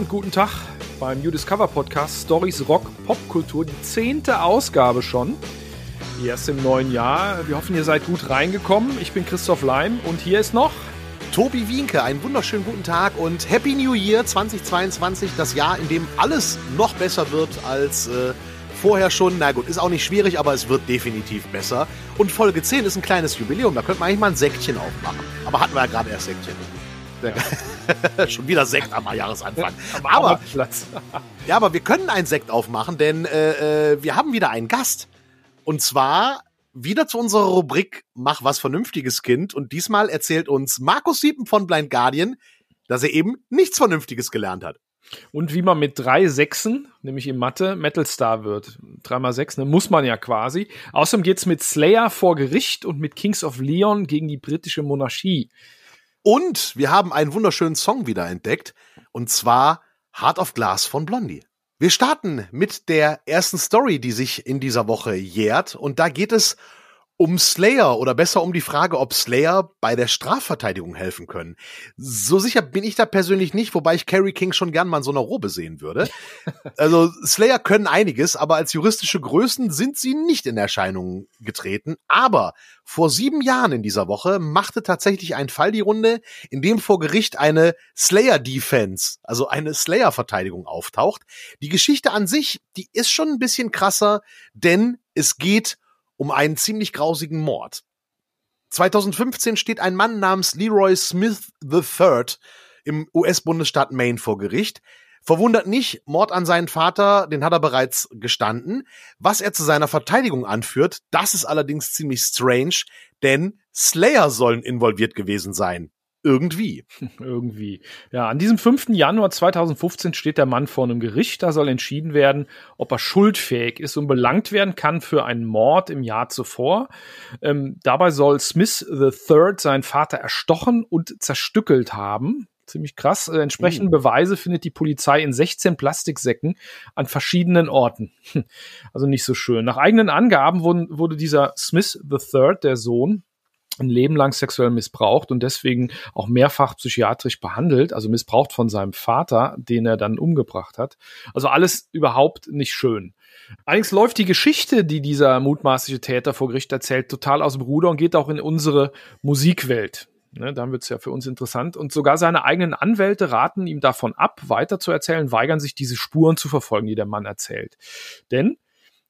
und guten Tag beim New Discover Podcast Stories Rock Popkultur, die zehnte Ausgabe schon. Erst im neuen Jahr. Wir hoffen, ihr seid gut reingekommen. Ich bin Christoph Leim und hier ist noch Tobi Wienke. Einen wunderschönen guten Tag und Happy New Year 2022, das Jahr, in dem alles noch besser wird als äh, vorher schon. Na gut, ist auch nicht schwierig, aber es wird definitiv besser. Und Folge 10 ist ein kleines Jubiläum, da könnte man eigentlich mal ein Säckchen aufmachen. Aber hatten wir ja gerade erst Säckchen. Schon wieder Sekt am Jahresanfang. aber, ja, aber wir können einen Sekt aufmachen, denn äh, äh, wir haben wieder einen Gast. Und zwar wieder zu unserer Rubrik Mach was Vernünftiges, Kind. Und diesmal erzählt uns Markus Siepen von Blind Guardian, dass er eben nichts Vernünftiges gelernt hat. Und wie man mit drei Sechsen, nämlich in Mathe, Metal Star wird. Dreimal sechs, ne? muss man ja quasi. Außerdem geht's mit Slayer vor Gericht und mit Kings of Leon gegen die britische Monarchie. Und wir haben einen wunderschönen Song wieder entdeckt. Und zwar Heart of Glass von Blondie. Wir starten mit der ersten Story, die sich in dieser Woche jährt. Und da geht es um Slayer oder besser um die Frage, ob Slayer bei der Strafverteidigung helfen können. So sicher bin ich da persönlich nicht, wobei ich Carrie King schon gern mal in so einer Robe sehen würde. Also Slayer können einiges, aber als juristische Größen sind sie nicht in Erscheinung getreten. Aber vor sieben Jahren in dieser Woche machte tatsächlich ein Fall die Runde, in dem vor Gericht eine Slayer-Defense, also eine Slayer-Verteidigung auftaucht. Die Geschichte an sich, die ist schon ein bisschen krasser, denn es geht um einen ziemlich grausigen Mord. 2015 steht ein Mann namens Leroy Smith III im US-Bundesstaat Maine vor Gericht. Verwundert nicht, Mord an seinen Vater, den hat er bereits gestanden. Was er zu seiner Verteidigung anführt, das ist allerdings ziemlich strange, denn Slayer sollen involviert gewesen sein. Irgendwie. Irgendwie. Ja, an diesem 5. Januar 2015 steht der Mann vor einem Gericht. Da soll entschieden werden, ob er schuldfähig ist und belangt werden kann für einen Mord im Jahr zuvor. Ähm, dabei soll Smith III seinen Vater erstochen und zerstückelt haben. Ziemlich krass. Äh, entsprechende uh. Beweise findet die Polizei in 16 Plastiksäcken an verschiedenen Orten. Also nicht so schön. Nach eigenen Angaben wurden, wurde dieser Smith III, der Sohn, ein Leben lang sexuell missbraucht und deswegen auch mehrfach psychiatrisch behandelt, also missbraucht von seinem Vater, den er dann umgebracht hat. Also alles überhaupt nicht schön. Allerdings läuft die Geschichte, die dieser mutmaßliche Täter vor Gericht erzählt, total aus dem Ruder und geht auch in unsere Musikwelt. Ne, dann wird es ja für uns interessant. Und sogar seine eigenen Anwälte raten ihm davon ab, weiter zu erzählen, weigern sich, diese Spuren zu verfolgen, die der Mann erzählt. Denn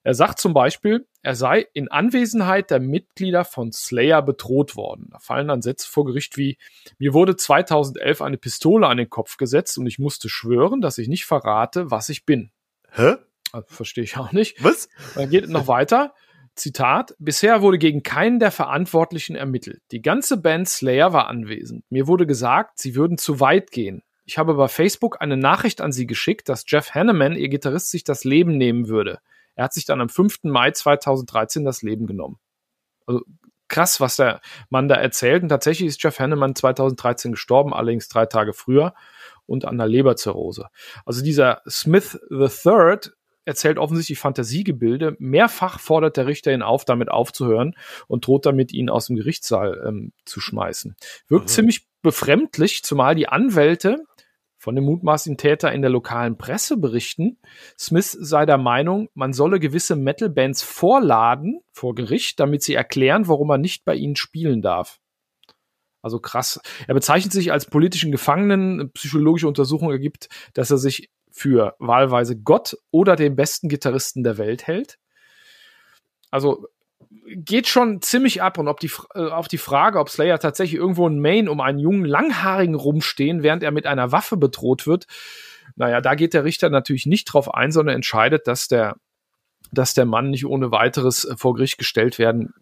er sagt zum Beispiel, er sei in Anwesenheit der Mitglieder von Slayer bedroht worden. Da fallen dann Sätze vor Gericht wie, mir wurde 2011 eine Pistole an den Kopf gesetzt und ich musste schwören, dass ich nicht verrate, was ich bin. Hä? Also, Verstehe ich auch nicht. Was? Dann geht es noch weiter. Zitat, bisher wurde gegen keinen der Verantwortlichen ermittelt. Die ganze Band Slayer war anwesend. Mir wurde gesagt, sie würden zu weit gehen. Ich habe bei Facebook eine Nachricht an sie geschickt, dass Jeff Hanneman, ihr Gitarrist, sich das Leben nehmen würde. Er hat sich dann am 5. Mai 2013 das Leben genommen. Also krass, was der Mann da erzählt. Und tatsächlich ist Jeff Hanneman 2013 gestorben, allerdings drei Tage früher und an der Leberzirrhose. Also dieser Smith III erzählt offensichtlich Fantasiegebilde. Mehrfach fordert der Richter ihn auf, damit aufzuhören und droht damit, ihn aus dem Gerichtssaal ähm, zu schmeißen. Wirkt mhm. ziemlich befremdlich, zumal die Anwälte von dem mutmaßlichen Täter in der lokalen Presse berichten. Smith sei der Meinung, man solle gewisse Metal-Bands vorladen vor Gericht, damit sie erklären, warum man nicht bei ihnen spielen darf. Also krass. Er bezeichnet sich als politischen Gefangenen. Psychologische Untersuchung ergibt, dass er sich für wahlweise Gott oder den besten Gitarristen der Welt hält. Also geht schon ziemlich ab und ob die, äh, auf die Frage, ob Slayer tatsächlich irgendwo in Maine um einen jungen Langhaarigen rumstehen, während er mit einer Waffe bedroht wird, naja, da geht der Richter natürlich nicht drauf ein, sondern entscheidet, dass der, dass der Mann nicht ohne weiteres äh, vor Gericht gestellt werden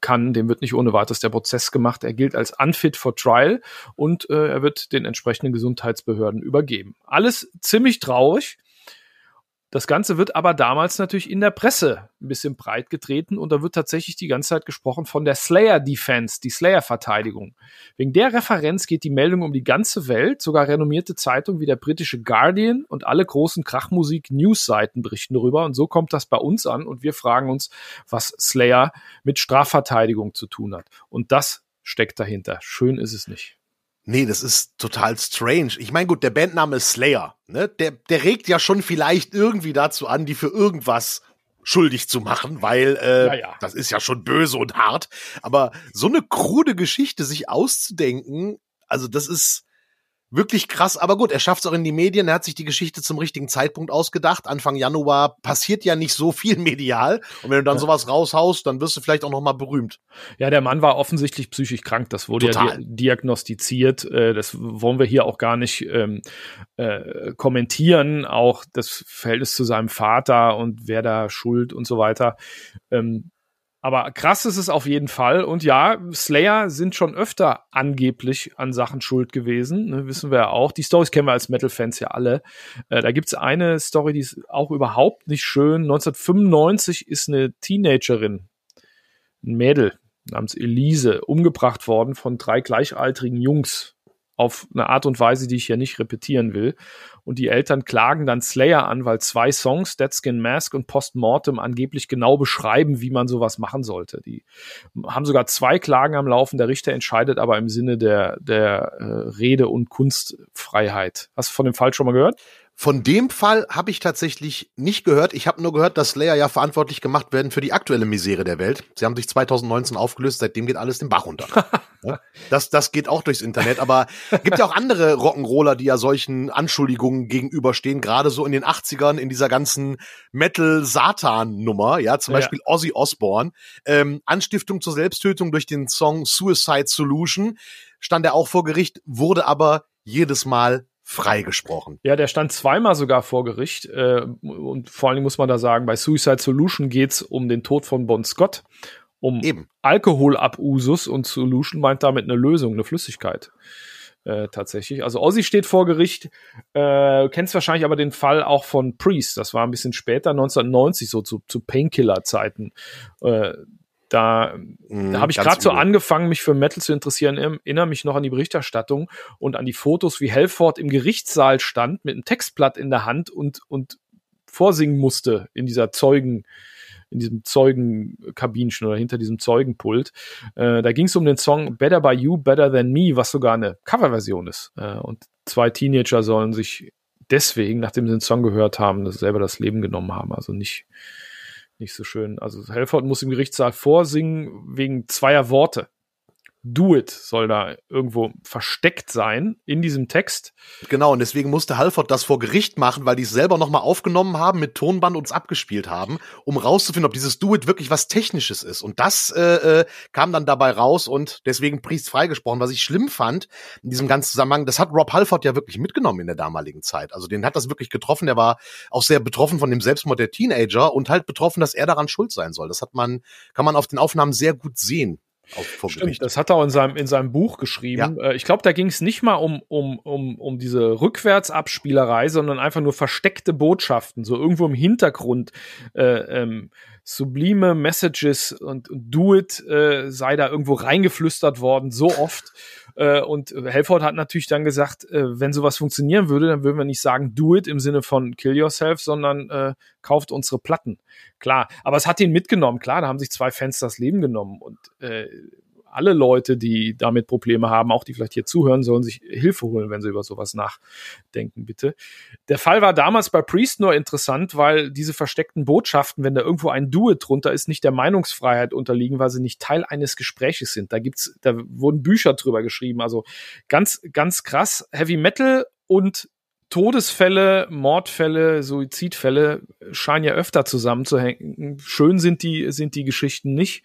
kann. Dem wird nicht ohne weiteres der Prozess gemacht. Er gilt als unfit for trial und äh, er wird den entsprechenden Gesundheitsbehörden übergeben. Alles ziemlich traurig. Das Ganze wird aber damals natürlich in der Presse ein bisschen breit getreten und da wird tatsächlich die ganze Zeit gesprochen von der Slayer Defense, die Slayer Verteidigung. Wegen der Referenz geht die Meldung um die ganze Welt, sogar renommierte Zeitungen wie der britische Guardian und alle großen Krachmusik News Seiten berichten darüber und so kommt das bei uns an und wir fragen uns, was Slayer mit Strafverteidigung zu tun hat. Und das steckt dahinter. Schön ist es nicht. Nee, das ist total strange. Ich meine, gut, der Bandname ist Slayer, ne? Der, der regt ja schon vielleicht irgendwie dazu an, die für irgendwas schuldig zu machen, weil äh, ja, ja. das ist ja schon böse und hart. Aber so eine krude Geschichte sich auszudenken, also das ist wirklich krass. Aber gut, er schafft es auch in die Medien. Er hat sich die Geschichte zum richtigen Zeitpunkt ausgedacht. Anfang Januar passiert ja nicht so viel medial. Und wenn du dann ja. sowas raushaust, dann wirst du vielleicht auch noch mal berühmt. Ja, der Mann war offensichtlich psychisch krank. Das wurde Total. ja diagnostiziert. Äh, das wollen wir hier auch gar nicht ähm, äh, kommentieren. Auch das Verhältnis zu seinem Vater und wer da schuld und so weiter. Ähm, aber krass ist es auf jeden Fall. Und ja, Slayer sind schon öfter angeblich an Sachen schuld gewesen. Ne, wissen wir ja auch. Die Stories kennen wir als Metal-Fans ja alle. Äh, da gibt's eine Story, die ist auch überhaupt nicht schön. 1995 ist eine Teenagerin, ein Mädel namens Elise, umgebracht worden von drei gleichaltrigen Jungs auf eine Art und Weise, die ich hier nicht repetieren will. Und die Eltern klagen dann Slayer an, weil zwei Songs, Dead Skin Mask und Postmortem, angeblich genau beschreiben, wie man sowas machen sollte. Die haben sogar zwei Klagen am Laufen. Der Richter entscheidet aber im Sinne der, der äh, Rede- und Kunstfreiheit. Hast du von dem Fall schon mal gehört? Von dem Fall habe ich tatsächlich nicht gehört. Ich habe nur gehört, dass Slayer ja verantwortlich gemacht werden für die aktuelle Misere der Welt. Sie haben sich 2019 aufgelöst, seitdem geht alles den Bach runter. das, das geht auch durchs Internet, aber gibt ja auch andere Rock'n'Roller, die ja solchen Anschuldigungen gegenüberstehen, gerade so in den 80ern in dieser ganzen Metal-Satan-Nummer, ja, zum ja. Beispiel Ozzy Osbourne. Ähm, Anstiftung zur Selbsttötung durch den Song Suicide Solution stand er auch vor Gericht, wurde aber jedes Mal freigesprochen. Ja, der stand zweimal sogar vor Gericht. Äh, und vor allen Dingen muss man da sagen, bei Suicide Solution geht's um den Tod von Bon Scott, um Eben. Alkoholabusus und Solution meint damit eine Lösung, eine Flüssigkeit. Äh, tatsächlich. Also Ozzy steht vor Gericht. Äh, kennst wahrscheinlich aber den Fall auch von Priest. Das war ein bisschen später, 1990, so zu, zu Painkiller-Zeiten. Äh, da, mhm, da habe ich gerade so angefangen, mich für Metal zu interessieren. Erinnere mich noch an die Berichterstattung und an die Fotos, wie Helford im Gerichtssaal stand mit einem Textblatt in der Hand und, und vorsingen musste in dieser Zeugen, in diesem Zeugenkabinchen oder hinter diesem Zeugenpult. Äh, da ging es um den Song Better by You, Better Than Me, was sogar eine Coverversion ist. Äh, und zwei Teenager sollen sich deswegen, nachdem sie den Song gehört haben, das selber das Leben genommen haben. Also nicht, nicht so schön. Also Helford muss im Gerichtssaal vorsingen wegen zweier Worte. Do it soll da irgendwo versteckt sein in diesem Text. Genau, und deswegen musste Halford das vor Gericht machen, weil die es selber nochmal aufgenommen haben, mit Tonband uns abgespielt haben, um rauszufinden, ob dieses Do it wirklich was Technisches ist. Und das äh, äh, kam dann dabei raus und deswegen Priest freigesprochen. Was ich schlimm fand in diesem ganzen Zusammenhang, das hat Rob Halford ja wirklich mitgenommen in der damaligen Zeit. Also den hat das wirklich getroffen. Der war auch sehr betroffen von dem Selbstmord der Teenager und halt betroffen, dass er daran schuld sein soll. Das hat man, kann man auf den Aufnahmen sehr gut sehen Stimmt, das hat er auch in seinem, in seinem Buch geschrieben. Ja. Äh, ich glaube, da ging es nicht mal um, um, um, um diese Rückwärtsabspielerei, sondern einfach nur versteckte Botschaften, so irgendwo im Hintergrund. Äh, ähm, sublime Messages und, und Do It äh, sei da irgendwo reingeflüstert worden, so oft. Äh, und Helford hat natürlich dann gesagt, äh, wenn sowas funktionieren würde, dann würden wir nicht sagen Do It im Sinne von Kill Yourself, sondern äh, kauft unsere Platten. Klar, aber es hat ihn mitgenommen. Klar, da haben sich zwei Fans das Leben genommen und äh, alle Leute, die damit Probleme haben, auch die vielleicht hier zuhören, sollen sich Hilfe holen, wenn sie über sowas nachdenken, bitte. Der Fall war damals bei Priest nur interessant, weil diese versteckten Botschaften, wenn da irgendwo ein Do-It drunter ist, nicht der Meinungsfreiheit unterliegen, weil sie nicht Teil eines Gespräches sind. Da gibt's, da wurden Bücher drüber geschrieben. Also ganz, ganz krass. Heavy Metal und Todesfälle, Mordfälle, Suizidfälle scheinen ja öfter zusammenzuhängen. Schön sind die, sind die Geschichten nicht.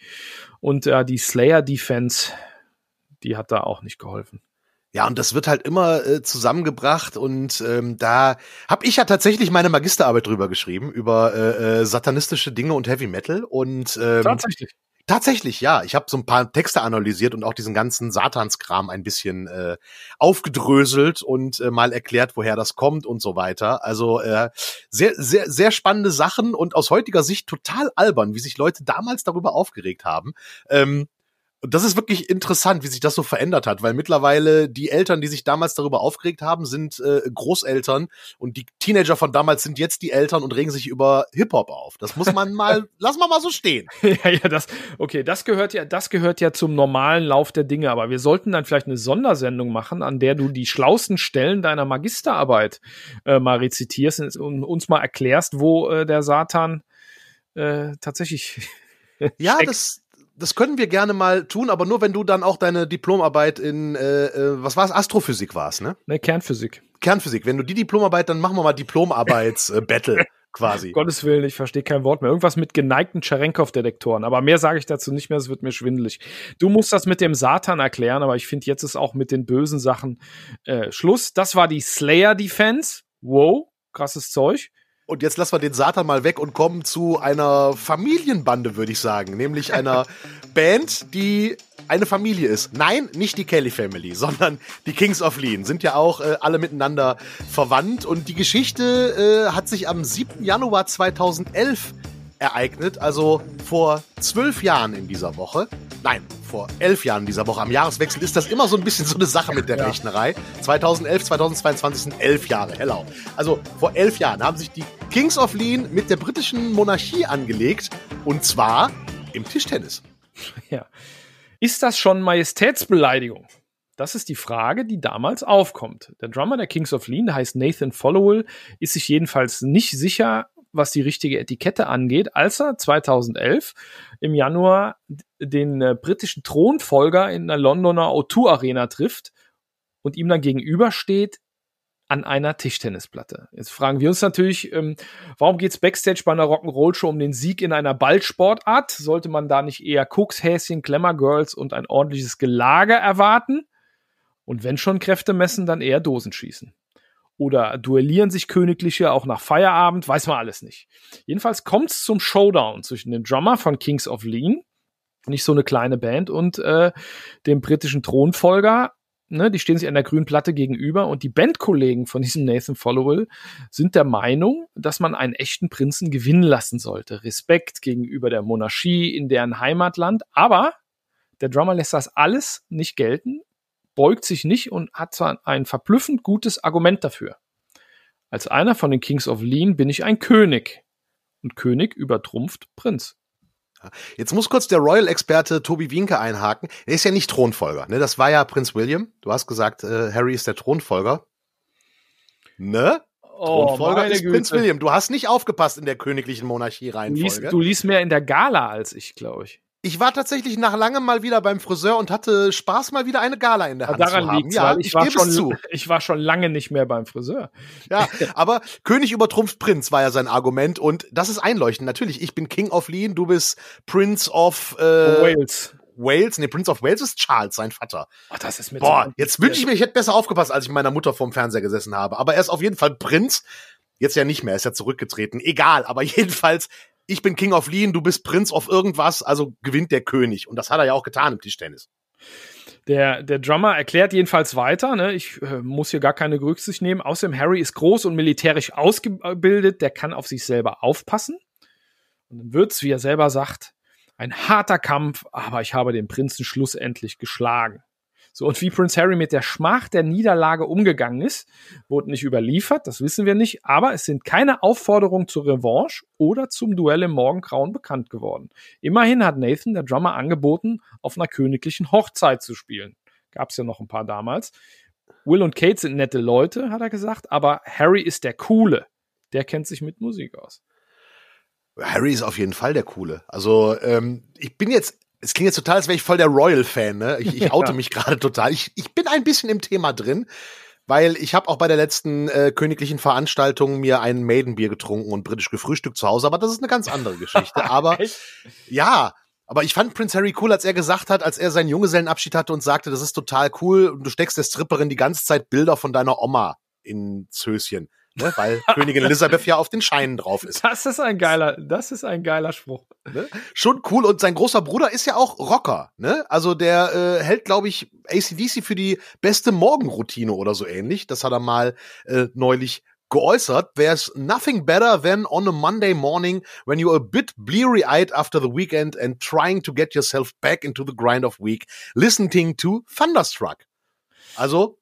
Und äh, die Slayer-Defense, die hat da auch nicht geholfen. Ja, und das wird halt immer äh, zusammengebracht und ähm, da habe ich ja tatsächlich meine Magisterarbeit drüber geschrieben, über äh, äh, satanistische Dinge und Heavy Metal. Und ähm, tatsächlich. Tatsächlich, ja. Ich habe so ein paar Texte analysiert und auch diesen ganzen Satanskram ein bisschen äh, aufgedröselt und äh, mal erklärt, woher das kommt und so weiter. Also äh, sehr, sehr, sehr spannende Sachen und aus heutiger Sicht total albern, wie sich Leute damals darüber aufgeregt haben. Ähm, Und das ist wirklich interessant, wie sich das so verändert hat, weil mittlerweile die Eltern, die sich damals darüber aufgeregt haben, sind äh, Großeltern und die Teenager von damals sind jetzt die Eltern und regen sich über Hip-Hop auf. Das muss man mal, lass mal mal so stehen. ja, ja, das, okay, das gehört ja, das gehört ja zum normalen Lauf der Dinge, aber wir sollten dann vielleicht eine Sondersendung machen, an der du die schlausten Stellen deiner Magisterarbeit äh, mal rezitierst und uns mal erklärst, wo äh, der Satan äh, tatsächlich ja, das, das können wir gerne mal tun, aber nur wenn du dann auch deine Diplomarbeit in, äh, äh was war es, Astrophysik warst, ne? Ne, Kernphysik. Kernphysik. Wenn du die Diplomarbeit, dann machen wir mal Diplomarbeits-Battle. Äh, quasi. Gottes Willen, ich verstehe kein Wort mehr. Irgendwas mit geneigten Cherenkov-Detektoren. Aber mehr sage ich dazu nicht mehr, es wird mir schwindelig. Du musst das mit dem Satan erklären, aber ich finde, jetzt ist auch mit den bösen Sachen äh, Schluss. Das war die Slayer Defense. Wow, krasses Zeug. Und jetzt lassen wir den Satan mal weg und kommen zu einer Familienbande, würde ich sagen. Nämlich einer Band, die eine Familie ist. Nein, nicht die Kelly Family, sondern die Kings of Lean sind ja auch äh, alle miteinander verwandt. Und die Geschichte äh, hat sich am 7. Januar 2011 ereignet, also vor zwölf Jahren in dieser Woche. Nein, vor elf Jahren in dieser Woche. Am Jahreswechsel ist das immer so ein bisschen so eine Sache mit der ja. Rechnerei. 2011, 2022 sind elf Jahre, hello. Also vor elf Jahren haben sich die Kings of Lean mit der britischen Monarchie angelegt und zwar im Tischtennis. Ja. Ist das schon Majestätsbeleidigung? Das ist die Frage, die damals aufkommt. Der Drummer der Kings of Lean, der heißt Nathan Followell, ist sich jedenfalls nicht sicher, was die richtige Etikette angeht, als er 2011 im Januar den äh, britischen Thronfolger in der Londoner O2 Arena trifft und ihm dann gegenübersteht an einer Tischtennisplatte. Jetzt fragen wir uns natürlich, ähm, warum geht's Backstage bei einer Rock'n'Roll Show um den Sieg in einer Ballsportart? Sollte man da nicht eher Cooks, Häschen, Glamour Girls und ein ordentliches Gelage erwarten? Und wenn schon Kräfte messen, dann eher Dosen schießen oder duellieren sich Königliche auch nach Feierabend, weiß man alles nicht. Jedenfalls kommt es zum Showdown zwischen dem Drummer von Kings of Lean, nicht so eine kleine Band, und äh, dem britischen Thronfolger. Ne, die stehen sich an der grünen Platte gegenüber und die Bandkollegen von diesem Nathan Followell sind der Meinung, dass man einen echten Prinzen gewinnen lassen sollte. Respekt gegenüber der Monarchie in deren Heimatland. Aber der Drummer lässt das alles nicht gelten beugt sich nicht und hat zwar ein verblüffend gutes Argument dafür. Als einer von den Kings of Lean bin ich ein König. Und König übertrumpft Prinz. Jetzt muss kurz der Royal-Experte Tobi Wienke einhaken. Er ist ja nicht Thronfolger. Ne? Das war ja Prinz William. Du hast gesagt, äh, Harry ist der Thronfolger. Ne? Oh, Thronfolger ist Güte. Prinz William. Du hast nicht aufgepasst in der königlichen Monarchie-Reihenfolge. Du, du liest mehr in der Gala als ich, glaube ich. Ich war tatsächlich nach langem mal wieder beim Friseur und hatte Spaß, mal wieder eine Gala in der Hand daran zu haben. Liegt's, ja, ich, ich war schon, zu. Ich war schon lange nicht mehr beim Friseur. Ja, aber König übertrumpft Prinz war ja sein Argument und das ist einleuchtend. Natürlich, ich bin King of Lean, du bist Prince of äh, Wales. Wales, nee, Prince of Wales ist Charles, sein Vater. Ach, das ist mit Boah, jetzt wünsche ich mir, ich hätte besser aufgepasst, als ich meiner Mutter vorm Fernseher gesessen habe. Aber er ist auf jeden Fall Prinz. Jetzt ja nicht mehr, er ist ja zurückgetreten. Egal, aber jedenfalls, ich bin King of Lean, du bist Prince of irgendwas, also gewinnt der König. Und das hat er ja auch getan im Tischtennis. Der, der Drummer erklärt jedenfalls weiter, ne, ich äh, muss hier gar keine Rücksicht nehmen. Außerdem, Harry ist groß und militärisch ausgebildet, der kann auf sich selber aufpassen. Und dann wird's, wie er selber sagt, ein harter Kampf, aber ich habe den Prinzen schlussendlich geschlagen. So, und wie Prince Harry mit der Schmach der Niederlage umgegangen ist, wurde nicht überliefert, das wissen wir nicht, aber es sind keine Aufforderungen zur Revanche oder zum Duell im Morgengrauen bekannt geworden. Immerhin hat Nathan, der Drummer, angeboten, auf einer königlichen Hochzeit zu spielen. Gab's ja noch ein paar damals. Will und Kate sind nette Leute, hat er gesagt, aber Harry ist der Coole. Der kennt sich mit Musik aus. Harry ist auf jeden Fall der Coole. Also ähm, ich bin jetzt es klingt jetzt total, als wäre ich voll der Royal-Fan, ne? Ich, ich oute ja. mich gerade total. Ich, ich bin ein bisschen im Thema drin, weil ich habe auch bei der letzten äh, königlichen Veranstaltung mir ein Maidenbier getrunken und britisch gefrühstückt zu Hause, aber das ist eine ganz andere Geschichte. aber ja, aber ich fand Prince Harry cool, als er gesagt hat, als er seinen Junggesellenabschied hatte und sagte, das ist total cool und du steckst der Stripperin die ganze Zeit Bilder von deiner Oma ins Höschen ne? weil Königin Elizabeth ja auf den Scheinen drauf ist. Das ist ein geiler, das ist ein geiler Spruch. Ne? Schon cool und sein großer Bruder ist ja auch Rocker, ne? Also der äh, hält, glaube ich, ACDC für die beste Morgenroutine oder so ähnlich. Das hat er mal äh, neulich geäußert, there's nothing better than on a Monday morning when you're a bit bleary-eyed after the weekend and trying to get yourself back into the grind of week, listening to Thunderstruck. Also,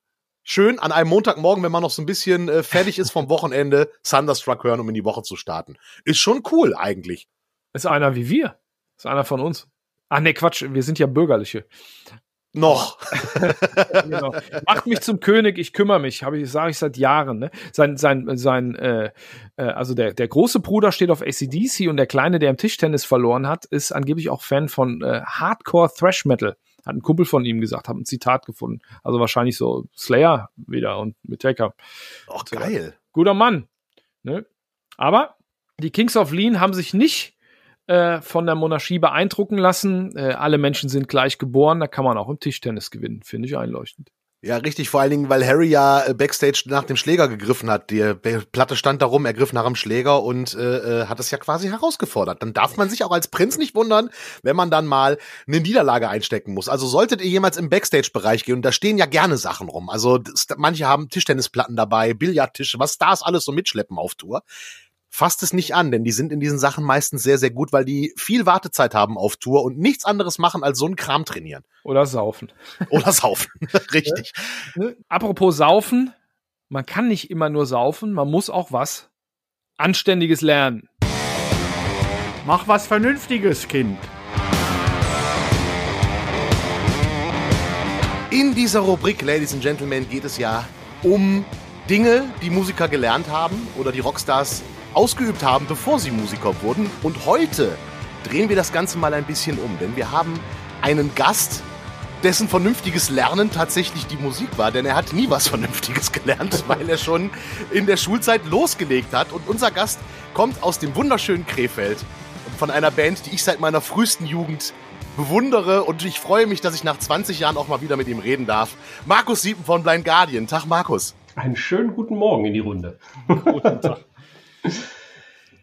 schön an einem Montagmorgen, wenn man noch so ein bisschen äh, fertig ist vom Wochenende, Thunderstruck hören, um in die Woche zu starten. Ist schon cool eigentlich. Ist einer wie wir. Ist einer von uns. Ach nee, Quatsch, wir sind ja Bürgerliche. Noch. genau. Macht mich zum König, ich kümmere mich, habe ich, sage ich seit Jahren. Ne? Sein, sein, sein, äh, äh, also der, der große Bruder steht auf ACDC und der Kleine, der im Tischtennis verloren hat, ist angeblich auch Fan von äh, Hardcore Thrash Metal. Hat ein Kumpel von ihm gesagt, hat ein Zitat gefunden. Also wahrscheinlich so Slayer wieder und Metallica. Ach, geil. Guter Mann. Ne? Aber die Kings of Lean haben sich nicht äh, von der Monarchie beeindrucken lassen. Äh, alle Menschen sind gleich geboren, da kann man auch im Tischtennis gewinnen, finde ich einleuchtend. Ja, richtig, vor allen Dingen, weil Harry ja äh, backstage nach dem Schläger gegriffen hat. Die Platte stand darum, er griff nach dem Schläger und äh, äh, hat es ja quasi herausgefordert. Dann darf man sich auch als Prinz nicht wundern, wenn man dann mal eine Niederlage einstecken muss. Also solltet ihr jemals im Backstage-Bereich gehen, und da stehen ja gerne Sachen rum. Also manche haben Tischtennisplatten dabei, Billardtische, was Stars alles so mitschleppen auf Tour fasst es nicht an, denn die sind in diesen Sachen meistens sehr, sehr gut, weil die viel Wartezeit haben auf Tour und nichts anderes machen als so einen Kram trainieren. Oder saufen. Oder saufen, richtig. Ne? Apropos saufen, man kann nicht immer nur saufen, man muss auch was Anständiges lernen. Mach was Vernünftiges, Kind. In dieser Rubrik, Ladies and Gentlemen, geht es ja um Dinge, die Musiker gelernt haben oder die Rockstars ausgeübt haben, bevor sie Musiker wurden. Und heute drehen wir das Ganze mal ein bisschen um, denn wir haben einen Gast, dessen vernünftiges Lernen tatsächlich die Musik war, denn er hat nie was Vernünftiges gelernt, weil er schon in der Schulzeit losgelegt hat. Und unser Gast kommt aus dem wunderschönen Krefeld von einer Band, die ich seit meiner frühesten Jugend bewundere und ich freue mich, dass ich nach 20 Jahren auch mal wieder mit ihm reden darf. Markus Siepen von Blind Guardian. Tag, Markus. Einen schönen guten Morgen in die Runde. guten Tag.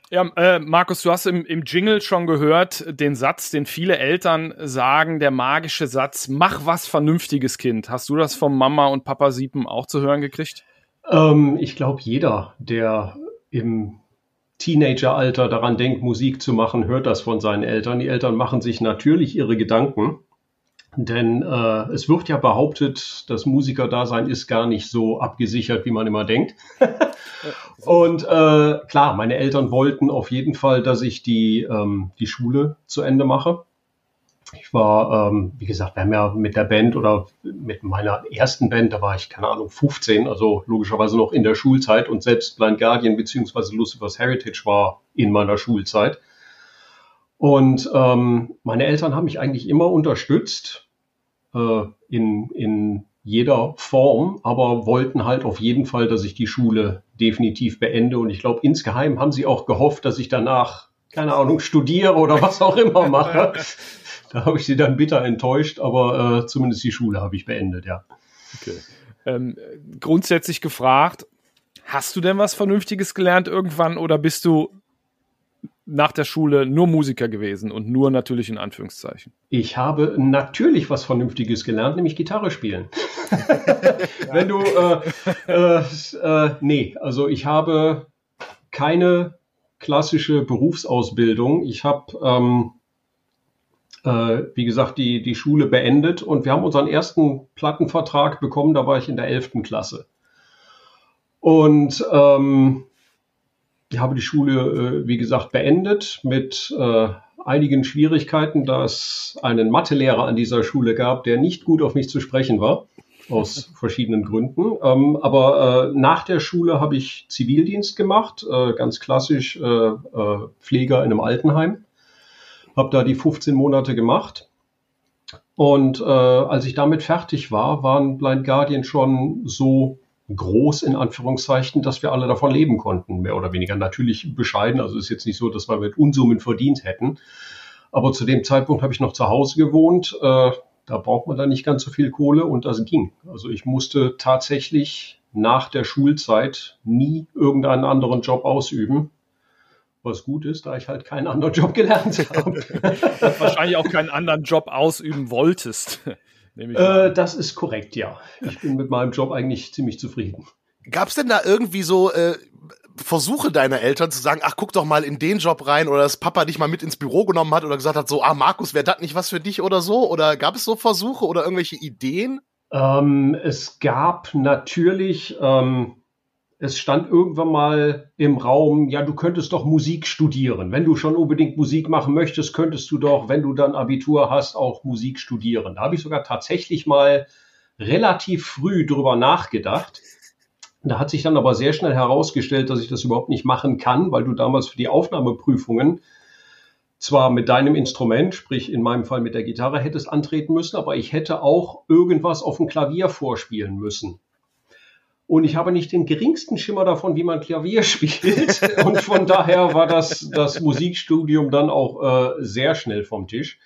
Ja, äh, Markus, du hast im, im Jingle schon gehört, den Satz, den viele Eltern sagen, der magische Satz, mach was Vernünftiges, Kind. Hast du das vom Mama und Papa Siepen auch zu hören gekriegt? Ähm, ich glaube, jeder, der im Teenageralter daran denkt, Musik zu machen, hört das von seinen Eltern. Die Eltern machen sich natürlich ihre Gedanken. Denn äh, es wird ja behauptet, das Musikerdasein ist gar nicht so abgesichert, wie man immer denkt. und äh, klar, meine Eltern wollten auf jeden Fall, dass ich die, ähm, die Schule zu Ende mache. Ich war, ähm, wie gesagt, wir haben ja mit der Band oder mit meiner ersten Band, da war ich, keine Ahnung, 15, also logischerweise noch in der Schulzeit und selbst Blind Guardian bzw. Lucifer's Heritage war in meiner Schulzeit. Und ähm, meine Eltern haben mich eigentlich immer unterstützt äh, in, in jeder Form, aber wollten halt auf jeden Fall, dass ich die Schule definitiv beende. Und ich glaube, insgeheim haben sie auch gehofft, dass ich danach, keine Ahnung, studiere oder was auch immer mache. da habe ich sie dann bitter enttäuscht, aber äh, zumindest die Schule habe ich beendet, ja. Okay. Ähm, grundsätzlich gefragt, hast du denn was Vernünftiges gelernt irgendwann oder bist du nach der Schule nur Musiker gewesen und nur natürlich in Anführungszeichen? Ich habe natürlich was Vernünftiges gelernt, nämlich Gitarre spielen. Wenn du, äh, äh, äh, nee, also ich habe keine klassische Berufsausbildung. Ich habe, ähm, äh, wie gesagt, die, die Schule beendet und wir haben unseren ersten Plattenvertrag bekommen, da war ich in der 11. Klasse. Und ähm, ich habe die Schule, äh, wie gesagt, beendet mit äh, einigen Schwierigkeiten, da es einen Mathelehrer an dieser Schule gab, der nicht gut auf mich zu sprechen war, aus verschiedenen Gründen. Ähm, aber äh, nach der Schule habe ich Zivildienst gemacht, ganz klassisch Pfleger in einem Altenheim. Habe da die 15 Monate gemacht. Und als ich damit fertig war, waren Blind Guardian schon so groß in Anführungszeichen, dass wir alle davon leben konnten, mehr oder weniger. Natürlich bescheiden, also ist jetzt nicht so, dass wir mit Unsummen verdient hätten. Aber zu dem Zeitpunkt habe ich noch zu Hause gewohnt. Äh, da braucht man dann nicht ganz so viel Kohle und das ging. Also ich musste tatsächlich nach der Schulzeit nie irgendeinen anderen Job ausüben. Was gut ist, da ich halt keinen anderen Job gelernt habe. wahrscheinlich auch keinen anderen Job ausüben wolltest. Äh, das ist korrekt, ja. Ich bin mit meinem Job eigentlich ziemlich zufrieden. Gab's denn da irgendwie so äh, Versuche deiner Eltern zu sagen, ach, guck doch mal in den Job rein oder dass Papa dich mal mit ins Büro genommen hat oder gesagt hat, so, ah, Markus, wäre das nicht was für dich oder so? Oder gab es so Versuche oder irgendwelche Ideen? Ähm, es gab natürlich, ähm, es stand irgendwann mal im Raum, ja, du könntest doch Musik studieren. Wenn du schon unbedingt Musik machen möchtest, könntest du doch, wenn du dann Abitur hast, auch Musik studieren. Da habe ich sogar tatsächlich mal relativ früh drüber nachgedacht. Da hat sich dann aber sehr schnell herausgestellt, dass ich das überhaupt nicht machen kann, weil du damals für die Aufnahmeprüfungen zwar mit deinem Instrument, sprich in meinem Fall mit der Gitarre, hättest antreten müssen, aber ich hätte auch irgendwas auf dem Klavier vorspielen müssen. Und ich habe nicht den geringsten Schimmer davon, wie man Klavier spielt. Und von daher war das, das Musikstudium dann auch äh, sehr schnell vom Tisch.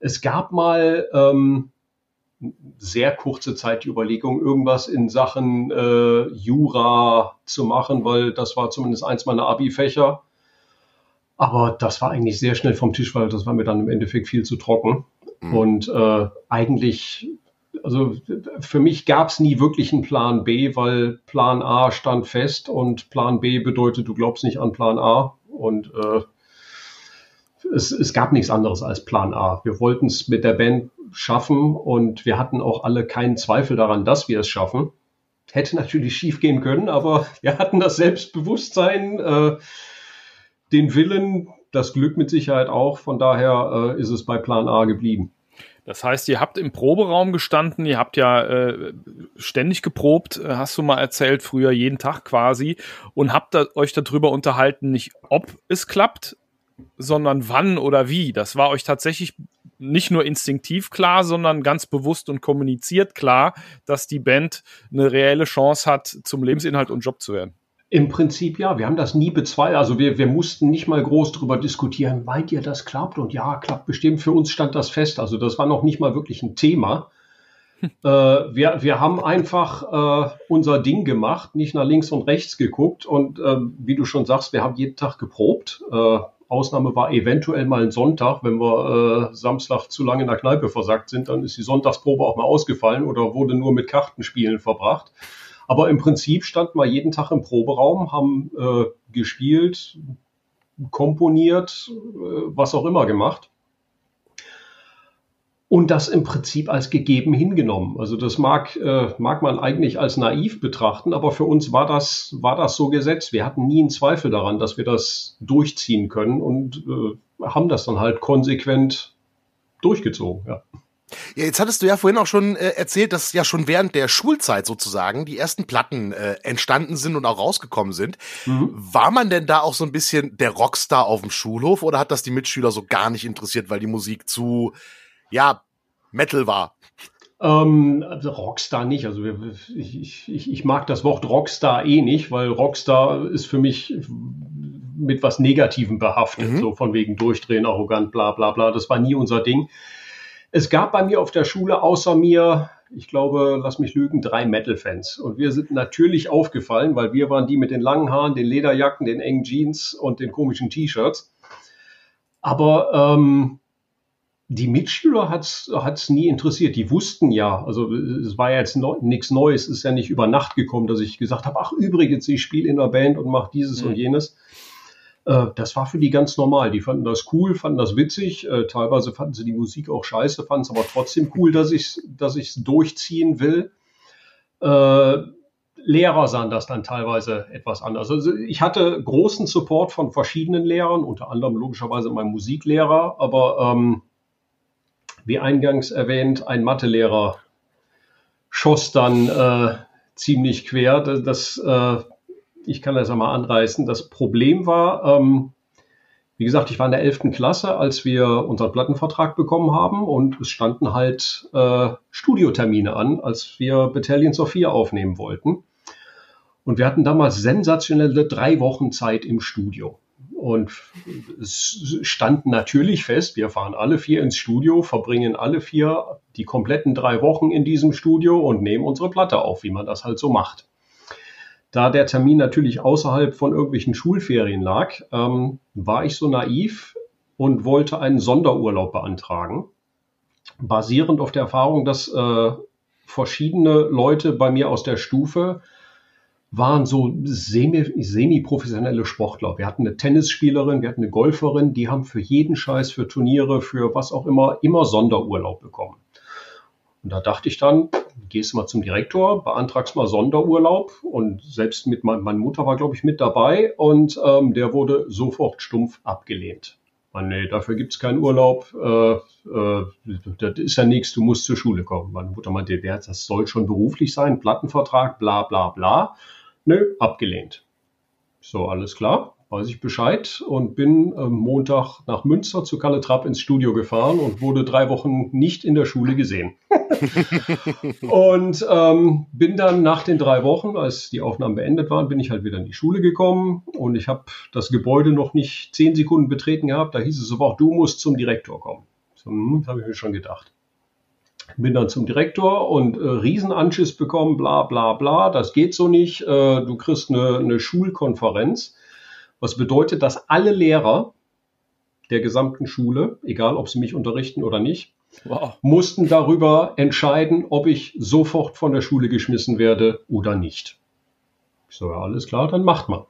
Es gab mal ähm, sehr kurze Zeit die Überlegung, irgendwas in Sachen äh, Jura zu machen, weil das war zumindest eins meiner Abi-Fächer. Aber das war eigentlich sehr schnell vom Tisch, weil das war mir dann im Endeffekt viel zu trocken. Mhm. Und äh, eigentlich, also für mich gab es nie wirklich einen Plan B, weil Plan A stand fest und Plan B bedeutet, du glaubst nicht an Plan A. Und äh, es, es gab nichts anderes als Plan A. Wir wollten es mit der Band schaffen und wir hatten auch alle keinen Zweifel daran, dass wir es schaffen. Hätte natürlich schief gehen können, aber wir hatten das Selbstbewusstsein, äh, den Willen, das Glück mit Sicherheit auch. Von daher äh, ist es bei Plan A geblieben. Das heißt, ihr habt im Proberaum gestanden, ihr habt ja äh, ständig geprobt, äh, hast du mal erzählt, früher jeden Tag quasi, und habt da, euch darüber unterhalten, nicht ob es klappt, sondern wann oder wie. Das war euch tatsächlich nicht nur instinktiv klar, sondern ganz bewusst und kommuniziert klar, dass die Band eine reelle Chance hat, zum Lebensinhalt und Job zu werden. Im Prinzip ja, wir haben das nie bezweifelt. Also wir, wir mussten nicht mal groß darüber diskutieren, meint ihr, das klappt? Und ja, klappt bestimmt. Für uns stand das fest. Also das war noch nicht mal wirklich ein Thema. Hm. äh, wir, wir haben einfach äh, unser Ding gemacht, nicht nach links und rechts geguckt. Und äh, wie du schon sagst, wir haben jeden Tag geprobt. Äh, Ausnahme war eventuell mal ein Sonntag. Wenn wir äh, Samstag zu lange in der Kneipe versagt sind, dann ist die Sonntagsprobe auch mal ausgefallen oder wurde nur mit Kartenspielen verbracht. Aber im Prinzip standen wir jeden Tag im Proberaum, haben äh, gespielt, komponiert, äh, was auch immer gemacht und das im Prinzip als gegeben hingenommen. Also das mag, äh, mag man eigentlich als naiv betrachten, aber für uns war das, war das so gesetzt. Wir hatten nie einen Zweifel daran, dass wir das durchziehen können und äh, haben das dann halt konsequent durchgezogen. Ja. Ja, jetzt hattest du ja vorhin auch schon äh, erzählt, dass ja schon während der Schulzeit sozusagen die ersten Platten äh, entstanden sind und auch rausgekommen sind. Mhm. War man denn da auch so ein bisschen der Rockstar auf dem Schulhof oder hat das die Mitschüler so gar nicht interessiert, weil die Musik zu ja, Metal war. Ähm, also Rockstar nicht. Also ich, ich, ich mag das Wort Rockstar eh nicht, weil Rockstar ist für mich mit was Negativem behaftet, mhm. so von wegen durchdrehen, arrogant, bla bla bla. Das war nie unser Ding. Es gab bei mir auf der Schule außer mir, ich glaube, lass mich lügen, drei Metal-Fans. Und wir sind natürlich aufgefallen, weil wir waren die mit den langen Haaren, den Lederjacken, den engen Jeans und den komischen T-Shirts. Aber ähm, die Mitschüler hat es nie interessiert. Die wussten ja, also es war ja jetzt no, nichts Neues, ist ja nicht über Nacht gekommen, dass ich gesagt habe, ach übrigens, ich spiele in der Band und mache dieses mhm. und jenes. Äh, das war für die ganz normal. Die fanden das cool, fanden das witzig. Äh, teilweise fanden sie die Musik auch scheiße, fanden es aber trotzdem cool, dass ich es dass ich's durchziehen will. Äh, Lehrer sahen das dann teilweise etwas anders. Also ich hatte großen Support von verschiedenen Lehrern, unter anderem logischerweise mein Musiklehrer, aber ähm, wie eingangs erwähnt, ein Mathelehrer schoss dann äh, ziemlich quer. Das, äh, ich kann das einmal anreißen. Das Problem war, ähm, wie gesagt, ich war in der 11. Klasse, als wir unseren Plattenvertrag bekommen haben und es standen halt äh, Studiotermine an, als wir Battalion Sophia aufnehmen wollten. Und wir hatten damals sensationelle drei Wochen Zeit im Studio. Und es stand natürlich fest, wir fahren alle vier ins Studio, verbringen alle vier die kompletten drei Wochen in diesem Studio und nehmen unsere Platte auf, wie man das halt so macht. Da der Termin natürlich außerhalb von irgendwelchen Schulferien lag, ähm, war ich so naiv und wollte einen Sonderurlaub beantragen, basierend auf der Erfahrung, dass äh, verschiedene Leute bei mir aus der Stufe waren so semi, semi-professionelle Sportler. Wir hatten eine Tennisspielerin, wir hatten eine Golferin, die haben für jeden Scheiß, für Turniere, für was auch immer, immer Sonderurlaub bekommen. Und da dachte ich dann, gehst du mal zum Direktor, beantragst mal Sonderurlaub und selbst mit mein, meine Mutter war, glaube ich, mit dabei und ähm, der wurde sofort stumpf abgelehnt. Man, nee, dafür gibt's keinen Urlaub, äh, äh, das ist ja nichts, du musst zur Schule kommen. Meine Mutter meinte, das soll schon beruflich sein, Plattenvertrag, bla bla bla. Nö, abgelehnt. So, alles klar, weiß ich Bescheid und bin am Montag nach Münster zu Kalle Trapp ins Studio gefahren und wurde drei Wochen nicht in der Schule gesehen. und ähm, bin dann nach den drei Wochen, als die Aufnahmen beendet waren, bin ich halt wieder in die Schule gekommen und ich habe das Gebäude noch nicht zehn Sekunden betreten gehabt. Da hieß es aber auch, du musst zum Direktor kommen. So, hm, habe ich mir schon gedacht. Bin dann zum Direktor und äh, Riesenanschiss bekommen, bla bla bla, das geht so nicht. Äh, du kriegst eine, eine Schulkonferenz, was bedeutet, dass alle Lehrer der gesamten Schule, egal ob sie mich unterrichten oder nicht, wow. mussten darüber entscheiden, ob ich sofort von der Schule geschmissen werde oder nicht. Ich so, ja, alles klar, dann macht mal.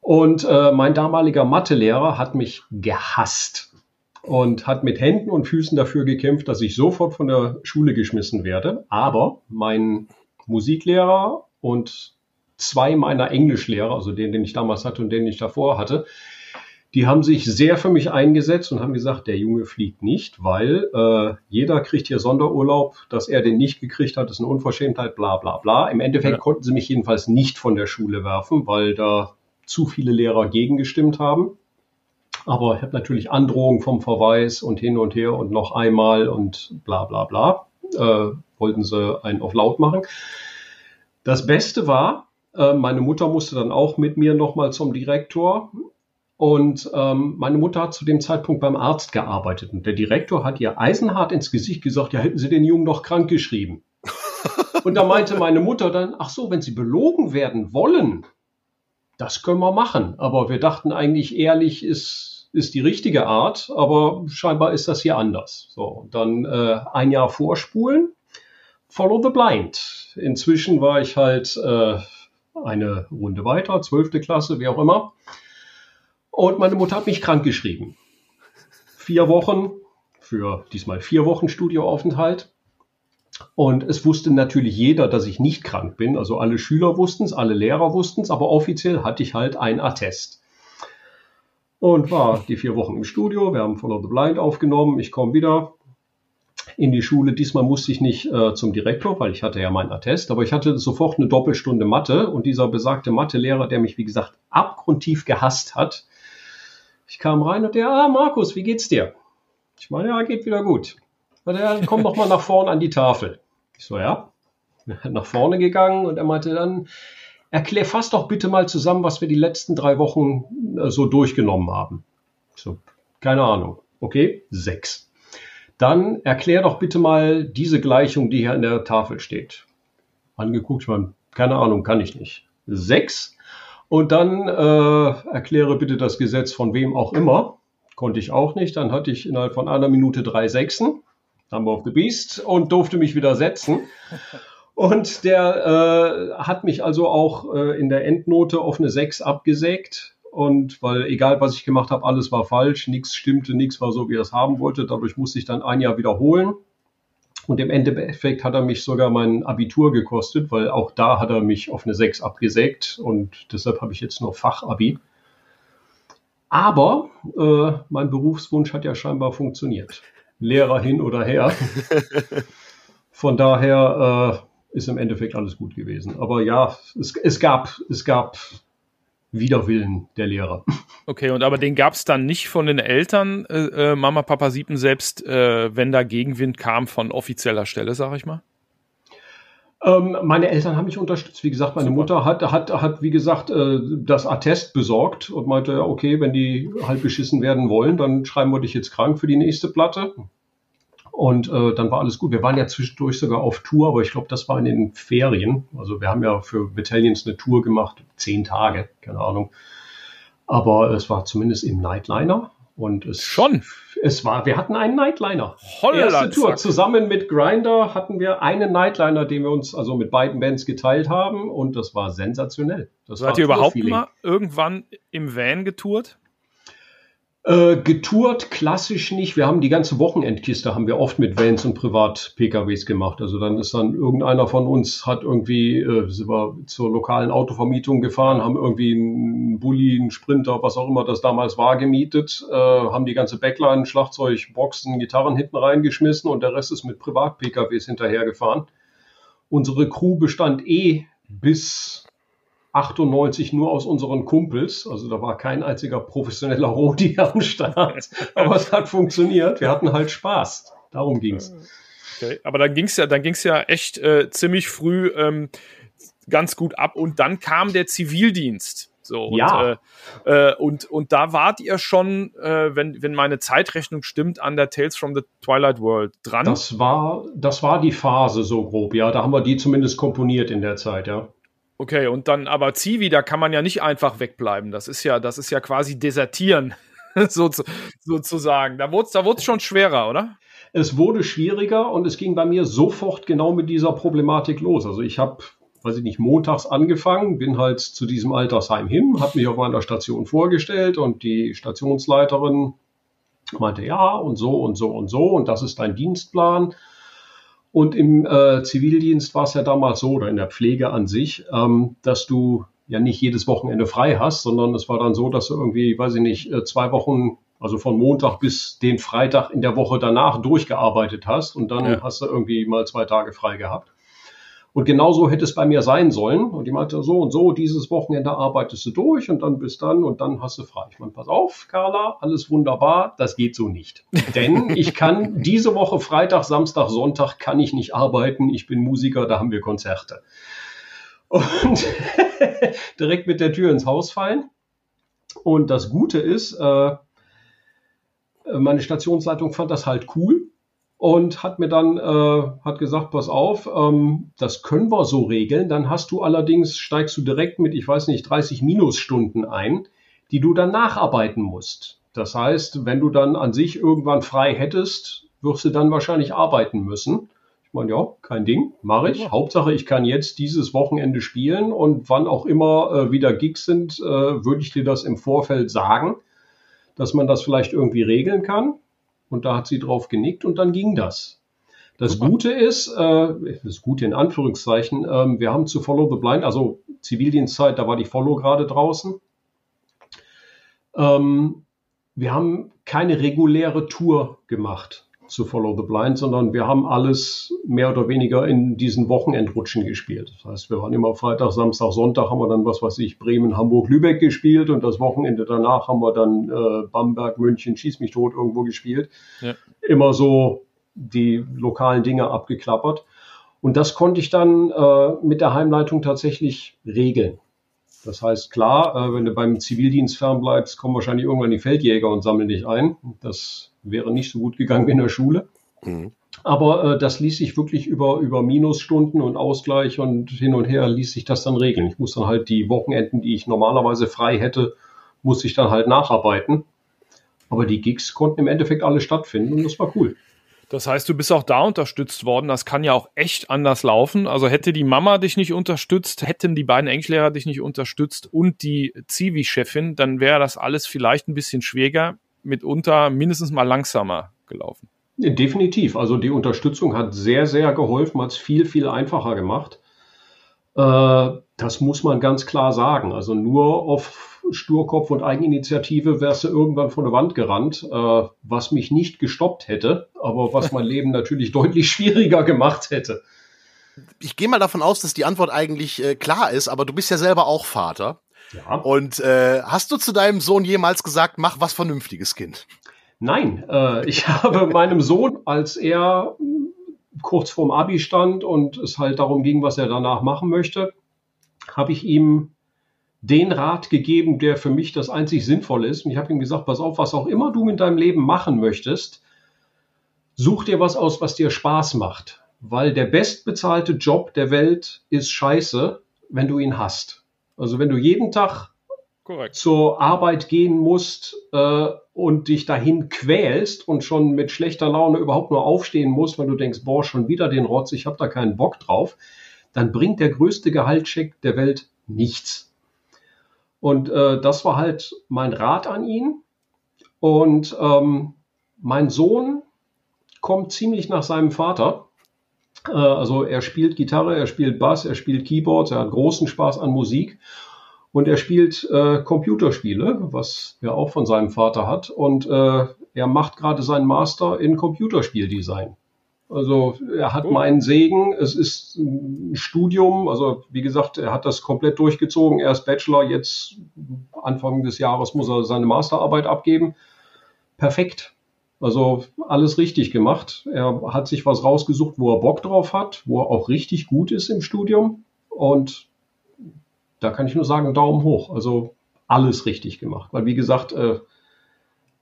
Und äh, mein damaliger Mathelehrer hat mich gehasst und hat mit Händen und Füßen dafür gekämpft, dass ich sofort von der Schule geschmissen werde. Aber mein Musiklehrer und zwei meiner Englischlehrer, also den, den ich damals hatte und den ich davor hatte, die haben sich sehr für mich eingesetzt und haben gesagt, der Junge fliegt nicht, weil äh, jeder kriegt hier Sonderurlaub, dass er den nicht gekriegt hat, ist eine Unverschämtheit, bla bla bla. Im Endeffekt ja. konnten sie mich jedenfalls nicht von der Schule werfen, weil da zu viele Lehrer gegengestimmt haben. Aber ich habe natürlich Androhungen vom Verweis und hin und her und noch einmal und bla bla bla. Äh, wollten sie einen auf laut machen. Das Beste war, äh, meine Mutter musste dann auch mit mir nochmal zum Direktor. Und ähm, meine Mutter hat zu dem Zeitpunkt beim Arzt gearbeitet. Und der Direktor hat ihr eisenhart ins Gesicht gesagt, ja, hätten Sie den Jungen doch krank geschrieben. und da meinte meine Mutter dann, ach so, wenn Sie belogen werden wollen, das können wir machen. Aber wir dachten eigentlich, ehrlich ist ist die richtige Art, aber scheinbar ist das hier anders. So, dann äh, ein Jahr vorspulen, follow the blind. Inzwischen war ich halt äh, eine Runde weiter, zwölfte Klasse, wie auch immer. Und meine Mutter hat mich krank geschrieben. Vier Wochen, für diesmal vier Wochen Studioaufenthalt. Und es wusste natürlich jeder, dass ich nicht krank bin. Also alle Schüler wussten es, alle Lehrer wussten es, aber offiziell hatte ich halt ein Attest und war die vier Wochen im Studio. Wir haben Follow the Blind aufgenommen. Ich komme wieder in die Schule. Diesmal musste ich nicht äh, zum Direktor, weil ich hatte ja meinen Attest, aber ich hatte sofort eine Doppelstunde Mathe und dieser besagte Mathelehrer, der mich wie gesagt abgrundtief gehasst hat, ich kam rein und der, ah Markus, wie geht's dir? Ich meine, ja, geht wieder gut. Und er, komm doch mal nach vorne an die Tafel. Ich so, ja. Nach vorne gegangen und er meinte dann, erklär, fass doch bitte mal zusammen, was wir die letzten drei Wochen äh, so durchgenommen haben. So, keine Ahnung. Okay, sechs. Dann erklär doch bitte mal diese Gleichung, die hier an der Tafel steht. Angeguckt, man, keine Ahnung, kann ich nicht. Sechs. Und dann äh, erkläre bitte das Gesetz von wem auch immer. Konnte ich auch nicht. Dann hatte ich innerhalb von einer Minute drei Sechsen. Number of the Beast und durfte mich wieder setzen. Und der äh, hat mich also auch äh, in der Endnote auf eine 6 abgesägt. Und weil egal was ich gemacht habe, alles war falsch, nichts stimmte, nichts war so, wie er es haben wollte. Dadurch musste ich dann ein Jahr wiederholen. Und im Endeffekt hat er mich sogar mein Abitur gekostet, weil auch da hat er mich auf eine 6 abgesägt und deshalb habe ich jetzt nur Fachabi. Aber äh, mein Berufswunsch hat ja scheinbar funktioniert. Lehrer hin oder her. Von daher äh, ist im Endeffekt alles gut gewesen. Aber ja, es, es gab, es gab Widerwillen der Lehrer. Okay, und aber den gab es dann nicht von den Eltern, äh, äh, Mama, Papa Siepen selbst, äh, wenn da Gegenwind kam von offizieller Stelle, sag ich mal? Ähm, meine Eltern haben mich unterstützt. Wie gesagt, meine Super. Mutter hat, hat, hat, wie gesagt, äh, das Attest besorgt und meinte, okay, wenn die halt beschissen werden wollen, dann schreiben wir dich jetzt krank für die nächste Platte. Und äh, dann war alles gut. Wir waren ja zwischendurch sogar auf Tour, aber ich glaube, das war in den Ferien. Also wir haben ja für Battalions eine Tour gemacht, zehn Tage, keine Ahnung. Aber es war zumindest im Nightliner. Und es schon. Es war, wir hatten einen Nightliner. Holland, Erste Tour. Zusammen mit Grinder hatten wir einen Nightliner, den wir uns also mit beiden Bands geteilt haben und das war sensationell. Das war Seid ihr überhaupt mal irgendwann im Van getourt? Äh, getourt klassisch nicht. Wir haben die ganze Wochenendkiste haben wir oft mit Vans und Privat-PKWs gemacht. Also dann ist dann irgendeiner von uns hat irgendwie, äh, sind wir zur lokalen Autovermietung gefahren, haben irgendwie einen Bulli, einen Sprinter, was auch immer das damals war, gemietet, äh, haben die ganze Backline, Schlagzeug, Boxen, Gitarren hinten reingeschmissen und der Rest ist mit Privat-PKWs hinterhergefahren. Unsere Crew bestand eh bis 98 nur aus unseren Kumpels. Also da war kein einziger professioneller Rodi am Start. Aber es hat funktioniert. Wir hatten halt Spaß. Darum ging's. Okay. Aber dann ging's ja, dann ging's ja echt äh, ziemlich früh ähm, ganz gut ab und dann kam der Zivildienst. So, und, Ja. äh, äh, und, und da wart ihr schon, äh, wenn, wenn meine Zeitrechnung stimmt, an der Tales from the Twilight World dran. Das war, das war die Phase so grob. Ja, da haben wir die zumindest komponiert in der Zeit. Ja. Okay, und dann aber Zivi, da kann man ja nicht einfach wegbleiben. Das ist ja, das ist ja quasi desertieren, so, sozusagen. Da wurde es da wurd's schon schwerer, oder? Es wurde schwieriger und es ging bei mir sofort genau mit dieser Problematik los. Also ich habe, weiß ich nicht, montags angefangen, bin halt zu diesem Altersheim hin, habe mich auf meiner Station vorgestellt und die Stationsleiterin meinte, ja, und so und so und so und das ist dein Dienstplan. Und im äh, Zivildienst war es ja damals so, oder in der Pflege an sich, ähm, dass du ja nicht jedes Wochenende frei hast, sondern es war dann so, dass du irgendwie, weiß ich nicht, äh, zwei Wochen, also von Montag bis den Freitag in der Woche danach durchgearbeitet hast und dann Ja. hast du irgendwie mal zwei Tage frei gehabt. Und genau so hätte es bei mir sein sollen. Und die meinte, so und so, dieses Wochenende arbeitest du durch und dann bis dann und dann hast du frei. Ich meine, pass auf, Carla, alles wunderbar, das geht so nicht. Denn ich kann diese Woche Freitag, Samstag, Sonntag kann ich nicht arbeiten. Ich bin Musiker, da haben wir Konzerte. Und direkt mit der Tür ins Haus fallen. Und das Gute ist, äh, meine Stationsleitung fand das halt cool und hat mir dann äh, hat gesagt, pass auf, ähm, das können wir so regeln. Dann hast du allerdings steigst du direkt mit, ich weiß nicht, 30 Minusstunden ein, die du dann nacharbeiten musst. Das heißt, wenn du dann an sich irgendwann frei hättest, wirst du dann wahrscheinlich arbeiten müssen. Ich meine, ja, kein Ding, mache ich. Hauptsache, ich kann jetzt dieses Wochenende spielen und wann auch immer äh, wieder Gigs sind, äh, würde ich dir das im Vorfeld sagen, dass man das vielleicht irgendwie regeln kann. Und da hat sie drauf genickt und dann ging das. Das Super. Gute ist, äh, das Gute in Anführungszeichen, ähm, wir haben zu Follow the Blind, also Zivildienstzeit, da war die Follow gerade draußen. Ähm, wir haben keine reguläre Tour gemacht zu Follow the Blind, sondern wir haben alles mehr oder weniger in diesen Wochenendrutschen gespielt. Das heißt, wir waren immer Freitag, Samstag, Sonntag haben wir dann, was weiß ich, Bremen, Hamburg, Lübeck gespielt und das Wochenende danach haben wir dann äh, Bamberg, München, Schieß mich tot irgendwo gespielt. Ja. Immer so die lokalen Dinge abgeklappert. Und das konnte ich dann äh, mit der Heimleitung tatsächlich regeln. Das heißt, klar, äh, wenn du beim Zivildienst fernbleibst, kommen wahrscheinlich irgendwann die Feldjäger und sammeln dich ein. Das wäre nicht so gut gegangen wie in der Schule. Mhm. Aber äh, das ließ sich wirklich über, über Minusstunden und Ausgleich und hin und her ließ sich das dann regeln. Ich muss dann halt die Wochenenden, die ich normalerweise frei hätte, muss ich dann halt nacharbeiten. Aber die Gigs konnten im Endeffekt alle stattfinden und das war cool. Das heißt, du bist auch da unterstützt worden. Das kann ja auch echt anders laufen. Also hätte die Mama dich nicht unterstützt, hätten die beiden Englischlehrer dich nicht unterstützt und die Zivi-Chefin, dann wäre das alles vielleicht ein bisschen schwieriger, mitunter mindestens mal langsamer gelaufen. Definitiv. Also die Unterstützung hat sehr, sehr geholfen, hat es viel, viel einfacher gemacht. Äh, das muss man ganz klar sagen. Also nur auf Sturkopf und Eigeninitiative wärst du irgendwann von der Wand gerannt, äh, was mich nicht gestoppt hätte, aber was mein Leben natürlich deutlich schwieriger gemacht hätte. Ich gehe mal davon aus, dass die Antwort eigentlich äh, klar ist, aber du bist ja selber auch Vater. Ja. Und äh, hast du zu deinem Sohn jemals gesagt, mach was Vernünftiges, Kind? Nein, äh, ich habe meinem Sohn, als er kurz vorm Abi stand und es halt darum ging, was er danach machen möchte, habe ich ihm den Rat gegeben, der für mich das einzig Sinnvolle ist. Und ich habe ihm gesagt, pass auf, was auch immer du mit deinem Leben machen möchtest, such dir was aus, was dir Spaß macht. Weil der bestbezahlte Job der Welt ist scheiße, wenn du ihn hast. Also wenn du jeden Tag Korrekt. zur Arbeit gehen musst, äh, und dich dahin quälst und schon mit schlechter Laune überhaupt nur aufstehen musst, weil du denkst, boah, schon wieder den Rotz, ich habe da keinen Bock drauf, dann bringt der größte Gehaltscheck der Welt nichts. Und äh, das war halt mein Rat an ihn. Und ähm, mein Sohn kommt ziemlich nach seinem Vater. Äh, also er spielt Gitarre, er spielt Bass, er spielt Keyboards, er hat großen Spaß an Musik. Und er spielt äh, Computerspiele, was er auch von seinem Vater hat. Und äh, er macht gerade seinen Master in Computerspieldesign. Also er hat oh. meinen Segen. Es ist ein Studium. Also wie gesagt, er hat das komplett durchgezogen. Er ist Bachelor. Jetzt Anfang des Jahres muss er seine Masterarbeit abgeben. Perfekt. Also alles richtig gemacht. Er hat sich was rausgesucht, wo er Bock drauf hat, wo er auch richtig gut ist im Studium. Und da kann ich nur sagen, Daumen hoch. Also alles richtig gemacht. Weil wie gesagt, äh,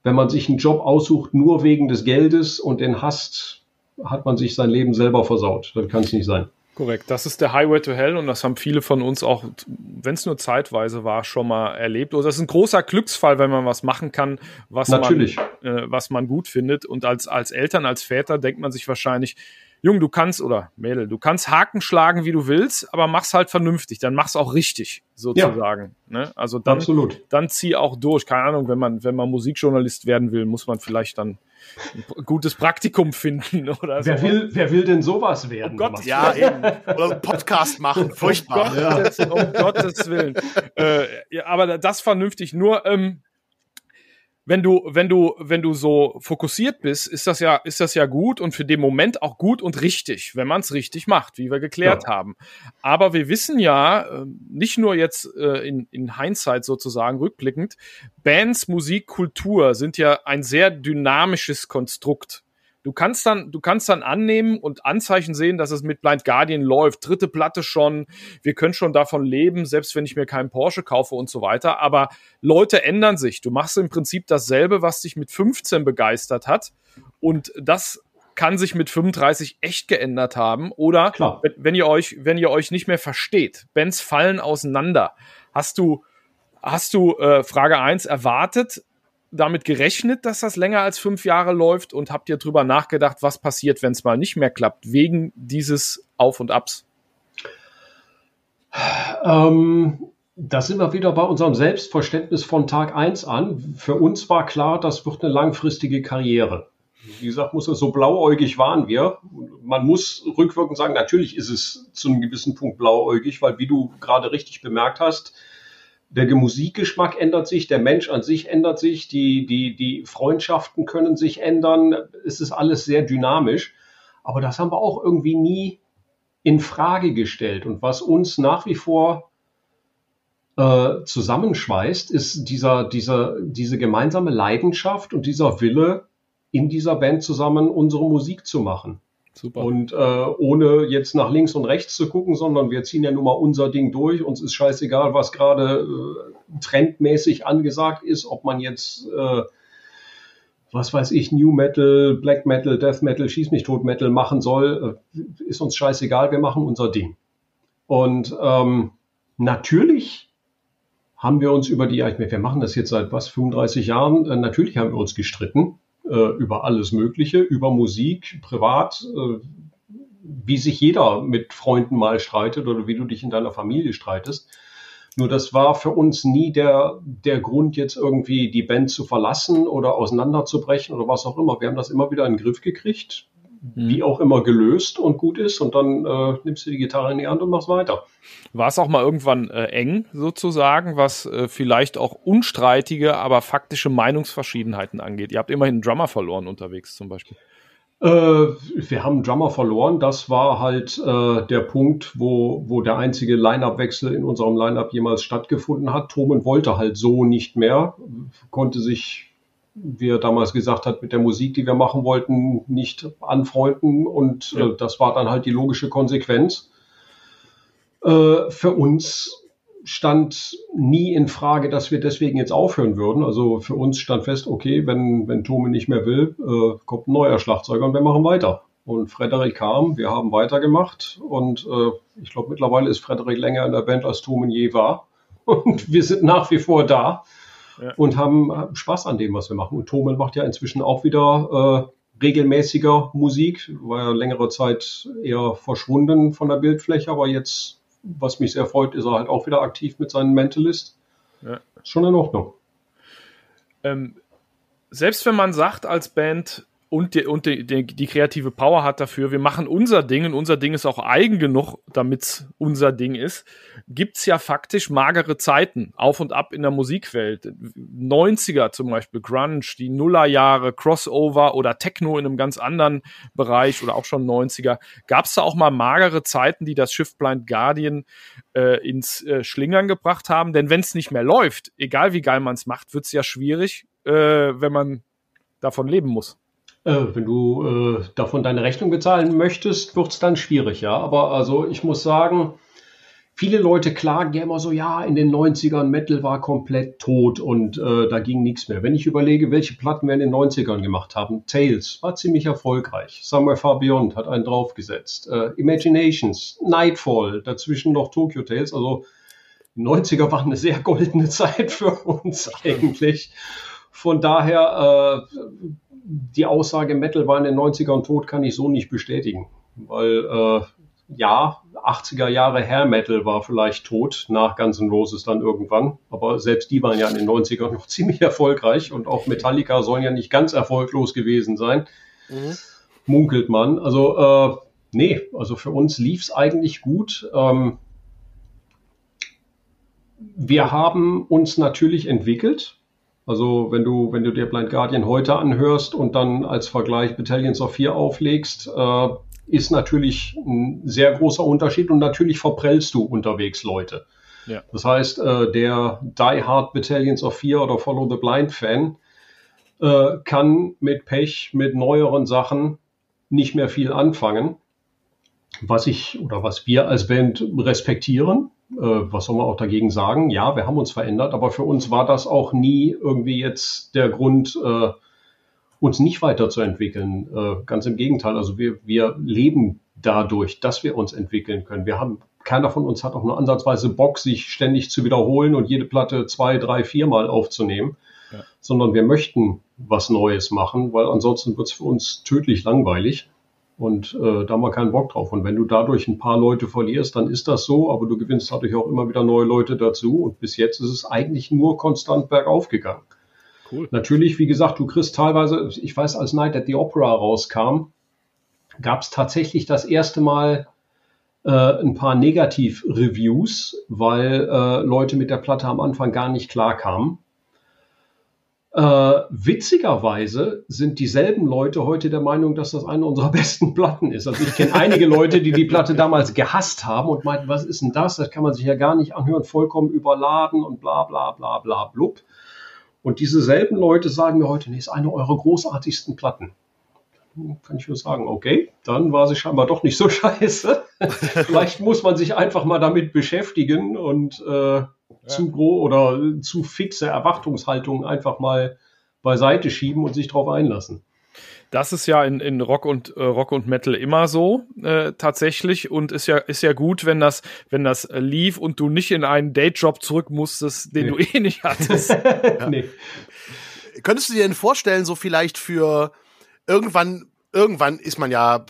wenn man sich einen Job aussucht nur wegen des Geldes und den hasst, hat man sich sein Leben selber versaut. Das kann es nicht sein. Korrekt, das ist der Highway to Hell und das haben viele von uns auch, wenn es nur zeitweise war, schon mal erlebt. Also das ist ein großer Glücksfall, wenn man was machen kann, was, Natürlich. Man, äh, was man gut findet. Und als, als Eltern, als Väter denkt man sich wahrscheinlich, Jung, du kannst, oder Mädel, du kannst Haken schlagen, wie du willst, aber mach's halt vernünftig, dann mach's auch richtig, sozusagen. Ja, ne? Also dann, Absolut. dann zieh auch durch. Keine Ahnung, wenn man, wenn man Musikjournalist werden will, muss man vielleicht dann ein gutes Praktikum finden oder wer so. Will, wer will denn sowas werden? Oh Gott, ja, eben. Oder einen Podcast machen, furchtbar. Um Gottes, ja. um Gottes Willen. Äh, ja, aber das vernünftig. Nur, ähm, wenn du, wenn du, wenn du so fokussiert bist, ist das ja, ist das ja gut und für den Moment auch gut und richtig, wenn man es richtig macht, wie wir geklärt ja. haben. Aber wir wissen ja, ähm, nicht nur jetzt äh, in, in Hindsight sozusagen rückblickend, Bands, Musik, Kultur sind ja ein sehr dynamisches Konstrukt. Du kannst dann, du kannst dann annehmen und Anzeichen sehen, dass es mit Blind Guardian läuft. Dritte Platte schon. Wir können schon davon leben, selbst wenn ich mir keinen Porsche kaufe und so weiter. Aber Leute ändern sich. Du machst im Prinzip dasselbe, was dich mit 15 begeistert hat. Und das kann sich mit 35 echt geändert haben. Oder wenn, wenn, ihr euch, wenn ihr euch nicht mehr versteht. Bands fallen auseinander. Hast du, hast du, äh, Frage eins erwartet, damit gerechnet, dass das länger als fünf Jahre läuft und habt ihr drüber nachgedacht, was passiert, wenn es mal nicht mehr klappt, wegen dieses Auf und Abs? Ähm, da sind wir wieder bei unserem Selbstverständnis von Tag 1 an. Für uns war klar, das wird eine langfristige Karriere. Wie gesagt, muss so blauäugig waren wir. Man muss rückwirkend sagen, natürlich ist es zu einem gewissen Punkt blauäugig, weil wie du gerade richtig bemerkt hast, der Musikgeschmack ändert sich, der Mensch an sich ändert sich, die, die, die Freundschaften können sich ändern. Es ist alles sehr dynamisch. Aber das haben wir auch irgendwie nie in Frage gestellt. Und was uns nach wie vor äh, zusammenschweißt, ist dieser, dieser, diese gemeinsame Leidenschaft und dieser Wille, in dieser Band zusammen unsere Musik zu machen. Super. Und äh, ohne jetzt nach links und rechts zu gucken, sondern wir ziehen ja nun mal unser Ding durch. Uns ist scheißegal, was gerade äh, trendmäßig angesagt ist, ob man jetzt, äh, was weiß ich, New Metal, Black Metal, Death Metal, Schieß mich tot Metal machen soll, äh, ist uns scheißegal, wir machen unser Ding. Und ähm, natürlich haben wir uns über die, wir machen das jetzt seit was, 35 Jahren, äh, natürlich haben wir uns gestritten über alles Mögliche, über Musik, privat, äh, wie sich jeder mit Freunden mal streitet oder wie du dich in deiner Familie streitest. Nur das war für uns nie der, der Grund, jetzt irgendwie die Band zu verlassen oder auseinanderzubrechen oder was auch immer. Wir haben das immer wieder in den Griff gekriegt wie mhm. auch immer gelöst und gut ist und dann äh, nimmst du die Gitarre in die Hand und machst weiter. War es auch mal irgendwann äh, eng sozusagen, was äh, vielleicht auch unstreitige, aber faktische Meinungsverschiedenheiten angeht? Ihr habt immerhin einen Drummer verloren unterwegs zum Beispiel. Äh, wir haben einen Drummer verloren. Das war halt äh, der Punkt, wo, wo der einzige Line-Up-Wechsel in unserem Line-Up jemals stattgefunden hat. Tomen wollte halt so nicht mehr, konnte sich wie er damals gesagt hat, mit der Musik, die wir machen wollten, nicht anfreunden. Und ja. äh, das war dann halt die logische Konsequenz. Äh, für uns stand nie in Frage, dass wir deswegen jetzt aufhören würden. Also für uns stand fest, okay, wenn, wenn Tome nicht mehr will, äh, kommt ein neuer Schlagzeuger und wir machen weiter. Und Frederik kam, wir haben weitergemacht und äh, ich glaube mittlerweile ist Frederik länger in der Band als Tome je war. Und wir sind nach wie vor da ja. und haben, Spaß an dem, was wir machen. Und Thomen macht ja inzwischen auch wieder äh, regelmäßiger Musik, war ja längere Zeit eher verschwunden von der Bildfläche, aber jetzt, was mich sehr freut, ist er halt auch wieder aktiv mit seinem Mentalist. Ja. Schon in Ordnung. Ähm, selbst wenn man sagt als Band, und, die, und die, die, die, kreative Power hat dafür, wir machen unser Ding und unser Ding ist auch eigen genug, damit es unser Ding ist, gibt's ja faktisch magere Zeiten auf und ab in der Musikwelt. 90er zum Beispiel, Grunge, die Nullerjahre, Crossover oder Techno in einem ganz anderen Bereich oder auch schon 90er. Gab's da auch mal magere Zeiten, die das Schiff Blind Guardian äh, ins äh, Schlingern gebracht haben? Denn wenn es nicht mehr läuft, egal wie geil man es macht, wird's ja schwierig, äh, wenn man davon leben muss. Äh, wenn du äh, davon deine Rechnung bezahlen möchtest, wird es dann schwierig, ja. Aber also ich muss sagen, viele Leute klagen ja immer so, ja, in den 90ern Metal war komplett tot und äh, da ging nichts mehr. Wenn ich überlege, welche Platten wir in den 90ern gemacht haben, Tales war ziemlich erfolgreich. Somewhere Far Beyond hat einen draufgesetzt. Äh, Imaginations, Nightfall, dazwischen noch Tokyo Tales. Also die 90er waren eine sehr goldene Zeit für uns eigentlich. Von daher äh, die Aussage, Metal war in den 90ern tot, kann ich so nicht bestätigen. Weil, äh, ja, 80er Jahre Hair Metal war vielleicht tot, nach Guns N' Roses dann irgendwann. Aber selbst die waren ja in den 90ern noch ziemlich erfolgreich und auch Metallica sollen ja nicht ganz erfolglos gewesen sein. Mhm. Munkelt man. Also, äh, nee, also für uns lief es eigentlich gut. Ähm, wir haben uns natürlich entwickelt. Also wenn du, wenn du dir Blind Guardian heute anhörst und dann als Vergleich Battalions of 4 auflegst, äh, ist natürlich ein sehr großer Unterschied und natürlich verprellst du unterwegs Leute. Ja. Das heißt, äh, der Die Hard Battalions of 4 oder Follow the Blind Fan äh, kann mit Pech, mit neueren Sachen nicht mehr viel anfangen. Was ich oder was wir als Band respektieren, was soll man auch dagegen sagen? Ja, wir haben uns verändert, aber für uns war das auch nie irgendwie jetzt der Grund, äh, uns nicht weiterzuentwickeln. Äh, ganz im Gegenteil, also wir, wir leben dadurch, dass wir uns entwickeln können. Wir haben, keiner von uns hat auch nur ansatzweise Bock, sich ständig zu wiederholen und jede Platte zwei, drei, viermal aufzunehmen, ja. sondern wir möchten was Neues machen, weil ansonsten wird es für uns tödlich langweilig. Und äh, da haben wir keinen Bock drauf. Und wenn du dadurch ein paar Leute verlierst, dann ist das so, aber du gewinnst dadurch auch immer wieder neue Leute dazu. Und bis jetzt ist es eigentlich nur konstant bergauf gegangen. Cool. Natürlich, wie gesagt, du kriegst teilweise, ich weiß, als Night at the Opera rauskam, gab es tatsächlich das erste Mal äh, ein paar Negativ-Reviews, weil äh, Leute mit der Platte am Anfang gar nicht klar kamen. Äh, witzigerweise sind dieselben Leute heute der Meinung, dass das eine unserer besten Platten ist. Also ich kenne einige Leute, die die Platte damals gehasst haben und meinten, was ist denn das? Das kann man sich ja gar nicht anhören, vollkommen überladen und bla bla bla bla blub. Und diese selben Leute sagen mir heute, nee, ist eine eurer großartigsten Platten. Kann ich nur sagen, okay, dann war sie scheinbar doch nicht so scheiße. Vielleicht muss man sich einfach mal damit beschäftigen und äh, zu groß oder zu fixe Erwartungshaltungen einfach mal beiseite schieben und sich darauf einlassen. Das ist ja in, in Rock und äh, Rock und Metal immer so äh, tatsächlich und ist ja ist ja gut, wenn das wenn das lief und du nicht in einen Dayjob zurück musstest, den nee. du eh nicht hattest. ja. nee. Könntest du dir denn vorstellen, so vielleicht für irgendwann irgendwann ist man ja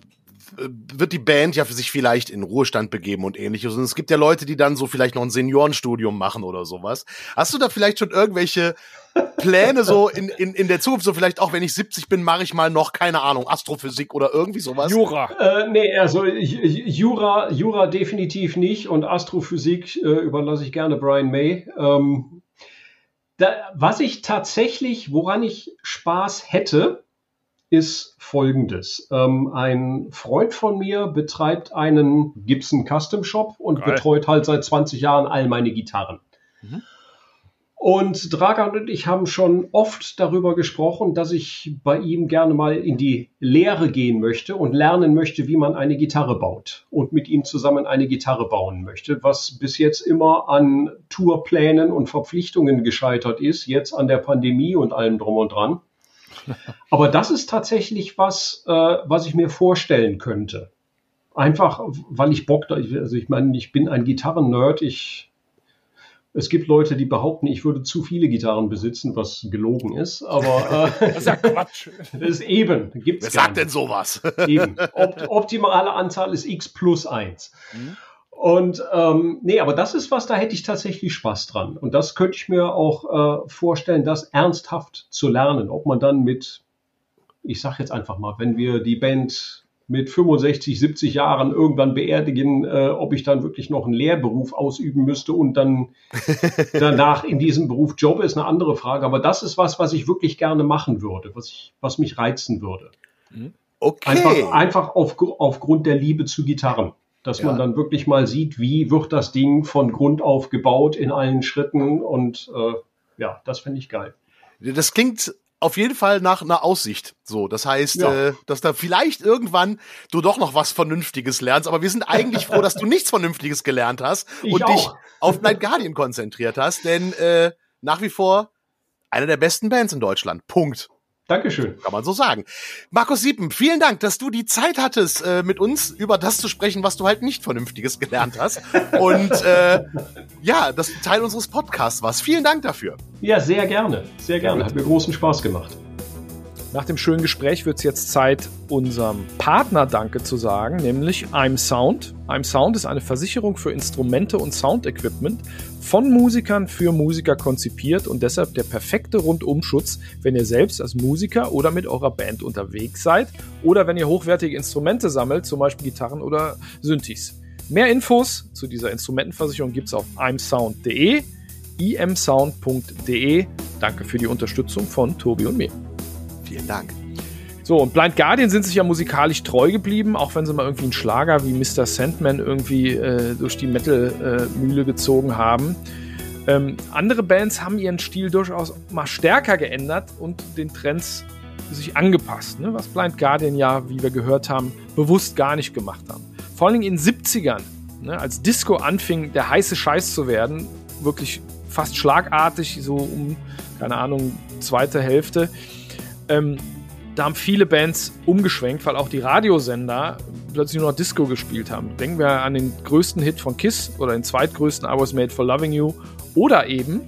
wird die Band ja für sich vielleicht in Ruhestand begeben und ähnliches. Und es gibt ja Leute, die dann so vielleicht noch ein Seniorenstudium machen oder sowas. Hast du da vielleicht schon irgendwelche Pläne so in, in, in der Zukunft? So vielleicht auch, wenn ich 70 bin, mache ich mal noch, keine Ahnung, Astrophysik oder irgendwie sowas? Jura. Äh, nee, also Jura, Jura definitiv nicht und Astrophysik äh, überlasse ich gerne Brian May. Ähm, da, was ich tatsächlich, woran ich Spaß hätte, ist folgendes. Ähm, ein Freund von mir betreibt einen Gibson Custom Shop und Geil. betreut halt seit 20 Jahren all meine Gitarren. Mhm. Und Dragan und ich haben schon oft darüber gesprochen, dass ich bei ihm gerne mal in die Lehre gehen möchte und lernen möchte, wie man eine Gitarre baut und mit ihm zusammen eine Gitarre bauen möchte, was bis jetzt immer an Tourplänen und Verpflichtungen gescheitert ist, jetzt an der Pandemie und allem drum und dran. Aber das ist tatsächlich was, äh, was ich mir vorstellen könnte. Einfach, weil ich Bock da, also ich meine, ich bin ein Gitarren-Nerd, ich Es gibt Leute, die behaupten, ich würde zu viele Gitarren besitzen, was gelogen ist, aber äh, das ist ja Quatsch. das ist eben. Gibt's Wer sagt denn sowas? Eben. Opt optimale Anzahl ist x plus 1. Mhm. Und ähm, nee, aber das ist was, da hätte ich tatsächlich Spaß dran. Und das könnte ich mir auch äh, vorstellen, das ernsthaft zu lernen. Ob man dann mit, ich sag jetzt einfach mal, wenn wir die Band mit 65, 70 Jahren irgendwann beerdigen, äh, ob ich dann wirklich noch einen Lehrberuf ausüben müsste und dann danach in diesem Beruf Job ist eine andere Frage. Aber das ist was, was ich wirklich gerne machen würde, was, ich, was mich reizen würde. Mhm. Okay. Einfach, einfach auf, aufgrund der Liebe zu Gitarren. Dass ja. man dann wirklich mal sieht, wie wird das Ding von Grund auf gebaut in allen Schritten und äh, ja, das finde ich geil. Das klingt auf jeden Fall nach einer Aussicht. So, das heißt, ja. äh, dass da vielleicht irgendwann du doch noch was Vernünftiges lernst. Aber wir sind eigentlich froh, dass du nichts Vernünftiges gelernt hast ich und auch. dich auf Night Guardian konzentriert hast. Denn äh, nach wie vor eine der besten Bands in Deutschland. Punkt. Dankeschön. Kann man so sagen. Markus Siepen, vielen Dank, dass du die Zeit hattest, äh, mit uns über das zu sprechen, was du halt nicht Vernünftiges gelernt hast. Und äh, ja, dass du Teil unseres Podcasts warst. Vielen Dank dafür. Ja, sehr gerne. Sehr gerne. Hat mir großen Spaß gemacht. Nach dem schönen Gespräch wird es jetzt Zeit, unserem Partner Danke zu sagen, nämlich I'm Sound. I'm Sound ist eine Versicherung für Instrumente und Soundequipment von Musikern für Musiker konzipiert und deshalb der perfekte Rundumschutz, wenn ihr selbst als Musiker oder mit eurer Band unterwegs seid oder wenn ihr hochwertige Instrumente sammelt, zum Beispiel Gitarren oder Synthes. Mehr Infos zu dieser Instrumentenversicherung gibt es auf imsound.de, imsound.de. Danke für die Unterstützung von Tobi und mir. Vielen Dank. So, und Blind Guardian sind sich ja musikalisch treu geblieben, auch wenn sie mal irgendwie einen Schlager wie Mr. Sandman irgendwie äh, durch die Metal-Mühle äh, gezogen haben. Ähm, andere Bands haben ihren Stil durchaus mal stärker geändert und den Trends sich angepasst, ne? was Blind Guardian ja, wie wir gehört haben, bewusst gar nicht gemacht haben. Vor allem in den 70ern, ne? als Disco anfing, der heiße Scheiß zu werden, wirklich fast schlagartig, so um, keine Ahnung, zweite Hälfte, ähm, da haben viele Bands umgeschwenkt, weil auch die Radiosender plötzlich nur noch Disco gespielt haben. Denken wir an den größten Hit von Kiss oder den zweitgrößten I Was Made for Loving You oder eben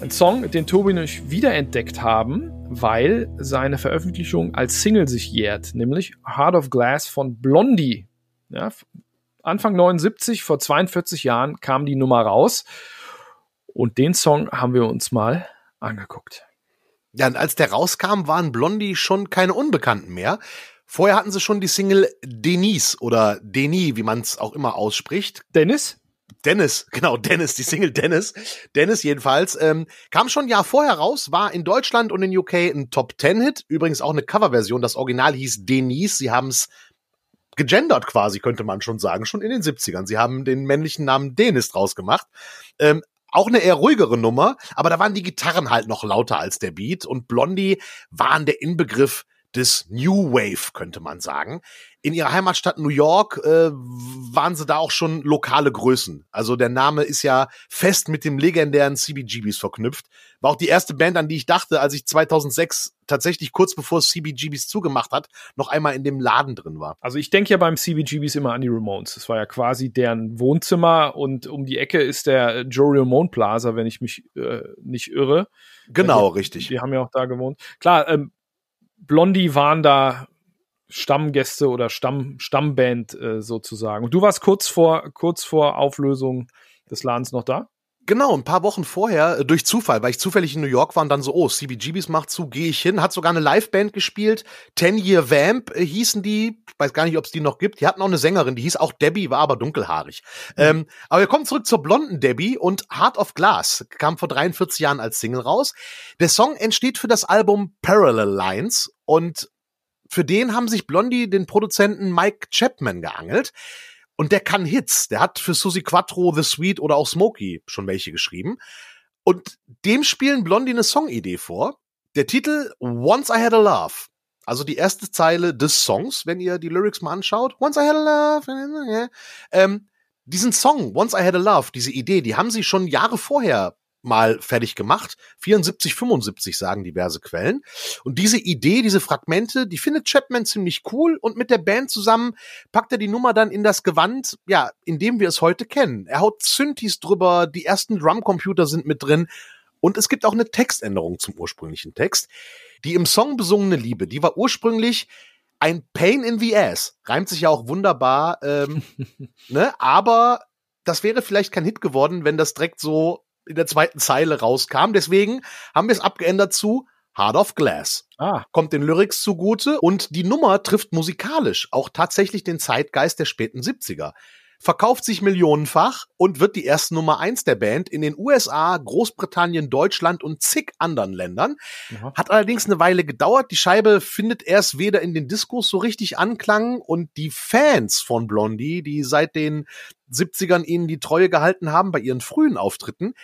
ein Song, den Tobi und ich wiederentdeckt haben, weil seine Veröffentlichung als Single sich jährt, nämlich Heart of Glass von Blondie. Ja, Anfang 79, vor 42 Jahren kam die Nummer raus und den Song haben wir uns mal angeguckt. Ja, und als der rauskam, waren Blondie schon keine Unbekannten mehr. Vorher hatten sie schon die Single Denise oder Denis, wie man es auch immer ausspricht. Dennis? Dennis, genau, Dennis, die Single Dennis. Dennis jedenfalls. Ähm, kam schon ein Jahr vorher raus, war in Deutschland und in UK ein Top-10-Hit. Übrigens auch eine Coverversion. Das Original hieß Denise. Sie haben es gegendert quasi, könnte man schon sagen, schon in den 70ern. Sie haben den männlichen Namen Dennis draus gemacht. Ähm, auch eine eher ruhigere Nummer, aber da waren die Gitarren halt noch lauter als der Beat und Blondie waren der Inbegriff des New Wave, könnte man sagen. In ihrer Heimatstadt New York äh, waren sie da auch schon lokale Größen. Also der Name ist ja fest mit dem legendären CBGBs verknüpft. War auch die erste Band, an die ich dachte, als ich 2006 tatsächlich kurz bevor CBGBs zugemacht hat, noch einmal in dem Laden drin war. Also ich denke ja beim CBGBs immer an die Ramones. Das war ja quasi deren Wohnzimmer und um die Ecke ist der Joe Ramone Plaza, wenn ich mich äh, nicht irre. Genau, also, richtig. Die haben ja auch da gewohnt. Klar, ähm, Blondie waren da Stammgäste oder Stamm, Stammband äh, sozusagen. Und du warst kurz vor, kurz vor Auflösung des Ladens noch da? Genau, ein paar Wochen vorher, äh, durch Zufall, weil ich zufällig in New York war und dann so, oh, CBGBs macht zu, gehe ich hin. Hat sogar eine Liveband gespielt. Ten Year Vamp äh, hießen die. Ich weiß gar nicht, ob es die noch gibt. Die hatten auch eine Sängerin, die hieß auch Debbie, war aber dunkelhaarig. Mhm. Ähm, aber wir kommen zurück zur blonden Debbie und Heart of Glass kam vor 43 Jahren als Single raus. Der Song entsteht für das Album Parallel Lines und für den haben sich Blondie den Produzenten Mike Chapman geangelt. Und der kann Hits. Der hat für Susie Quattro, The Sweet oder auch Smokey schon welche geschrieben. Und dem spielen Blondie eine Songidee vor. Der Titel Once I Had a Love. Also die erste Zeile des Songs, wenn ihr die Lyrics mal anschaut. Once I Had a Love. Ähm, diesen Song, Once I Had a Love, diese Idee, die haben sie schon Jahre vorher mal fertig gemacht. 74, 75 sagen diverse Quellen. Und diese Idee, diese Fragmente, die findet Chapman ziemlich cool und mit der Band zusammen packt er die Nummer dann in das Gewand, ja, in dem wir es heute kennen. Er haut Synthes drüber, die ersten Drumcomputer sind mit drin und es gibt auch eine Textänderung zum ursprünglichen Text. Die im Song besungene Liebe, die war ursprünglich ein Pain in the Ass. Reimt sich ja auch wunderbar, ähm, ne? Aber das wäre vielleicht kein Hit geworden, wenn das direkt so in der zweiten Zeile rauskam. Deswegen haben wir es abgeändert zu Heart of Glass. Ah. Kommt den Lyrics zugute und die Nummer trifft musikalisch auch tatsächlich den Zeitgeist der späten 70er verkauft sich millionenfach und wird die erste Nummer eins der Band in den USA, Großbritannien, Deutschland und zig anderen Ländern. Aha. Hat allerdings eine Weile gedauert. Die Scheibe findet erst weder in den Diskos so richtig Anklang und die Fans von Blondie, die seit den 70ern ihnen die Treue gehalten haben bei ihren frühen Auftritten,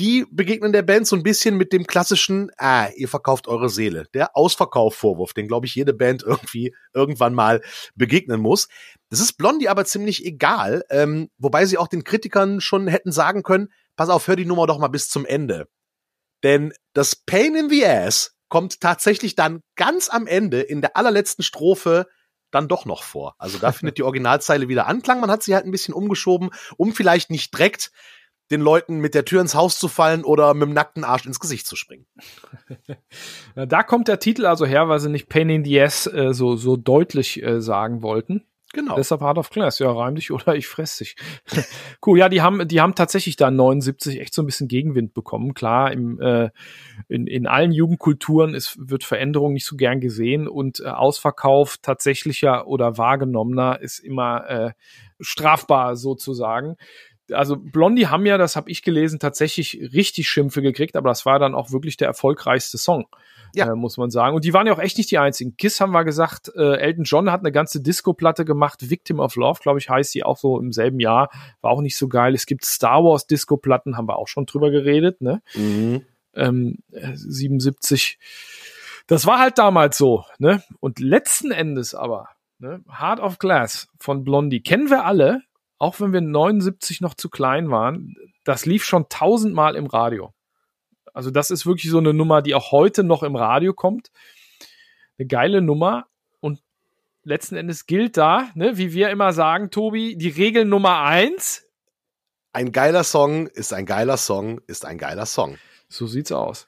die begegnen der Band so ein bisschen mit dem klassischen, ah, ihr verkauft eure Seele. Der Ausverkaufvorwurf, den, glaube ich, jede Band irgendwie irgendwann mal begegnen muss. Das ist Blondie aber ziemlich egal, ähm, wobei sie auch den Kritikern schon hätten sagen können, pass auf, hör die Nummer doch mal bis zum Ende. Denn das Pain in the Ass kommt tatsächlich dann ganz am Ende in der allerletzten Strophe dann doch noch vor. Also da findet die Originalzeile wieder Anklang. Man hat sie halt ein bisschen umgeschoben, um vielleicht nicht direkt den Leuten mit der Tür ins Haus zu fallen oder mit dem nackten Arsch ins Gesicht zu springen. da kommt der Titel also her, weil sie nicht Pain in the Ass äh, so, so deutlich äh, sagen wollten. Genau. Deshalb Hard of Class. Ja, reim dich oder ich fress dich. cool. Ja, die haben, die haben tatsächlich da 79 echt so ein bisschen Gegenwind bekommen. Klar, im, äh, in, in allen Jugendkulturen ist, wird Veränderung nicht so gern gesehen und äh, Ausverkauf tatsächlicher oder wahrgenommener ist immer äh, strafbar sozusagen also Blondie haben ja, das habe ich gelesen, tatsächlich richtig Schimpfe gekriegt, aber das war dann auch wirklich der erfolgreichste Song. Ja. Äh, muss man sagen. Und die waren ja auch echt nicht die einzigen. Kiss haben wir gesagt, äh, Elton John hat eine ganze Disco-Platte gemacht, Victim of Love, glaube ich, heißt sie auch so im selben Jahr. War auch nicht so geil. Es gibt Star Wars Disco-Platten, haben wir auch schon drüber geredet, ne? Mhm. Ähm, 77. Äh, das war halt damals so, ne? Und letzten Endes aber, ne? Heart of Glass von Blondie kennen wir alle, auch wenn wir 79 noch zu klein waren, das lief schon tausendmal im Radio. Also das ist wirklich so eine Nummer, die auch heute noch im Radio kommt. Eine geile Nummer. Und letzten Endes gilt da, ne, wie wir immer sagen, Tobi, die Regel Nummer eins. Ein geiler Song ist ein geiler Song ist ein geiler Song. So sieht's aus.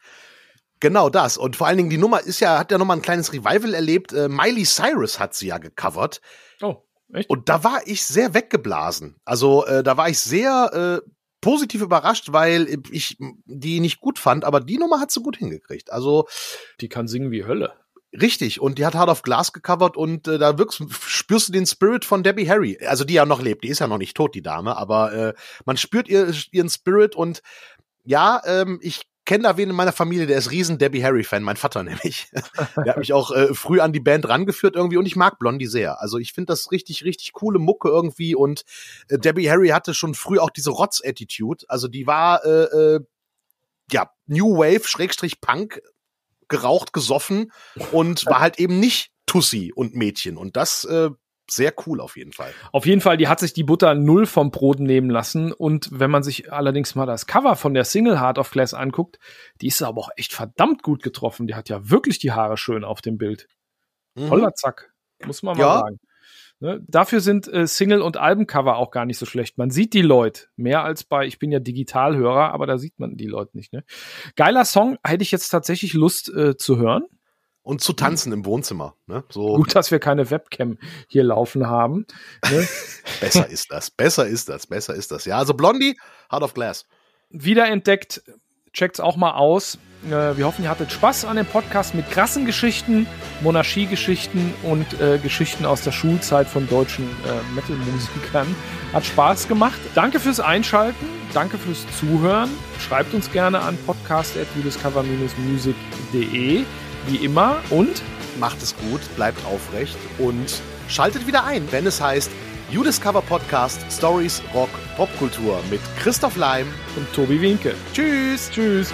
Genau das. Und vor allen Dingen, die Nummer ist ja, hat ja nochmal ein kleines Revival erlebt. Äh, Miley Cyrus hat sie ja gecovert. Oh. Echt? Und da war ich sehr weggeblasen. Also äh, da war ich sehr äh, positiv überrascht, weil ich die nicht gut fand, aber die Nummer hat sie gut hingekriegt. Also die kann singen wie Hölle. Richtig, und die hat Hard of Glass gecovert und äh, da wirkst, spürst du den Spirit von Debbie Harry. Also die ja noch lebt, die ist ja noch nicht tot, die Dame, aber äh, man spürt ihr, ihren Spirit und ja, ähm, ich kenne da wen in meiner Familie, der ist riesen Debbie Harry-Fan, mein Vater nämlich. der hat mich auch äh, früh an die Band rangeführt irgendwie und ich mag Blondie sehr. Also ich finde das richtig, richtig coole Mucke irgendwie und äh, Debbie Harry hatte schon früh auch diese Rotz-Attitude. Also die war äh, äh, ja New Wave, Schrägstrich Punk, geraucht, gesoffen und war halt eben nicht Tussi und Mädchen. Und das äh, sehr cool auf jeden Fall. Auf jeden Fall, die hat sich die Butter null vom Brot nehmen lassen. Und wenn man sich allerdings mal das Cover von der Single Heart of Glass anguckt, die ist aber auch echt verdammt gut getroffen. Die hat ja wirklich die Haare schön auf dem Bild. Mhm. Toller Zack, muss man mal ja. sagen. Ne? Dafür sind äh, Single- und Albencover auch gar nicht so schlecht. Man sieht die Leute mehr als bei, ich bin ja Digitalhörer, aber da sieht man die Leute nicht. Ne? Geiler Song, hätte ich jetzt tatsächlich Lust äh, zu hören und zu tanzen im Wohnzimmer. Ne? So. Gut, dass wir keine Webcam hier laufen haben. Ne? besser ist das, besser ist das, besser ist das. Ja, also Blondie, Heart of Glass. Wiederentdeckt, checkt's auch mal aus. Äh, wir hoffen, ihr hattet Spaß an dem Podcast mit krassen Geschichten, Monarchiegeschichten und äh, Geschichten aus der Schulzeit von deutschen äh, Metal-Musikern. Hat Spaß gemacht. Danke fürs Einschalten, danke fürs Zuhören. Schreibt uns gerne an podcast.discover-music.de wie immer und macht es gut, bleibt aufrecht und schaltet wieder ein, wenn es heißt You Discover Podcast Stories Rock Popkultur mit Christoph Leim und Tobi Winke. Tschüss. Tschüss.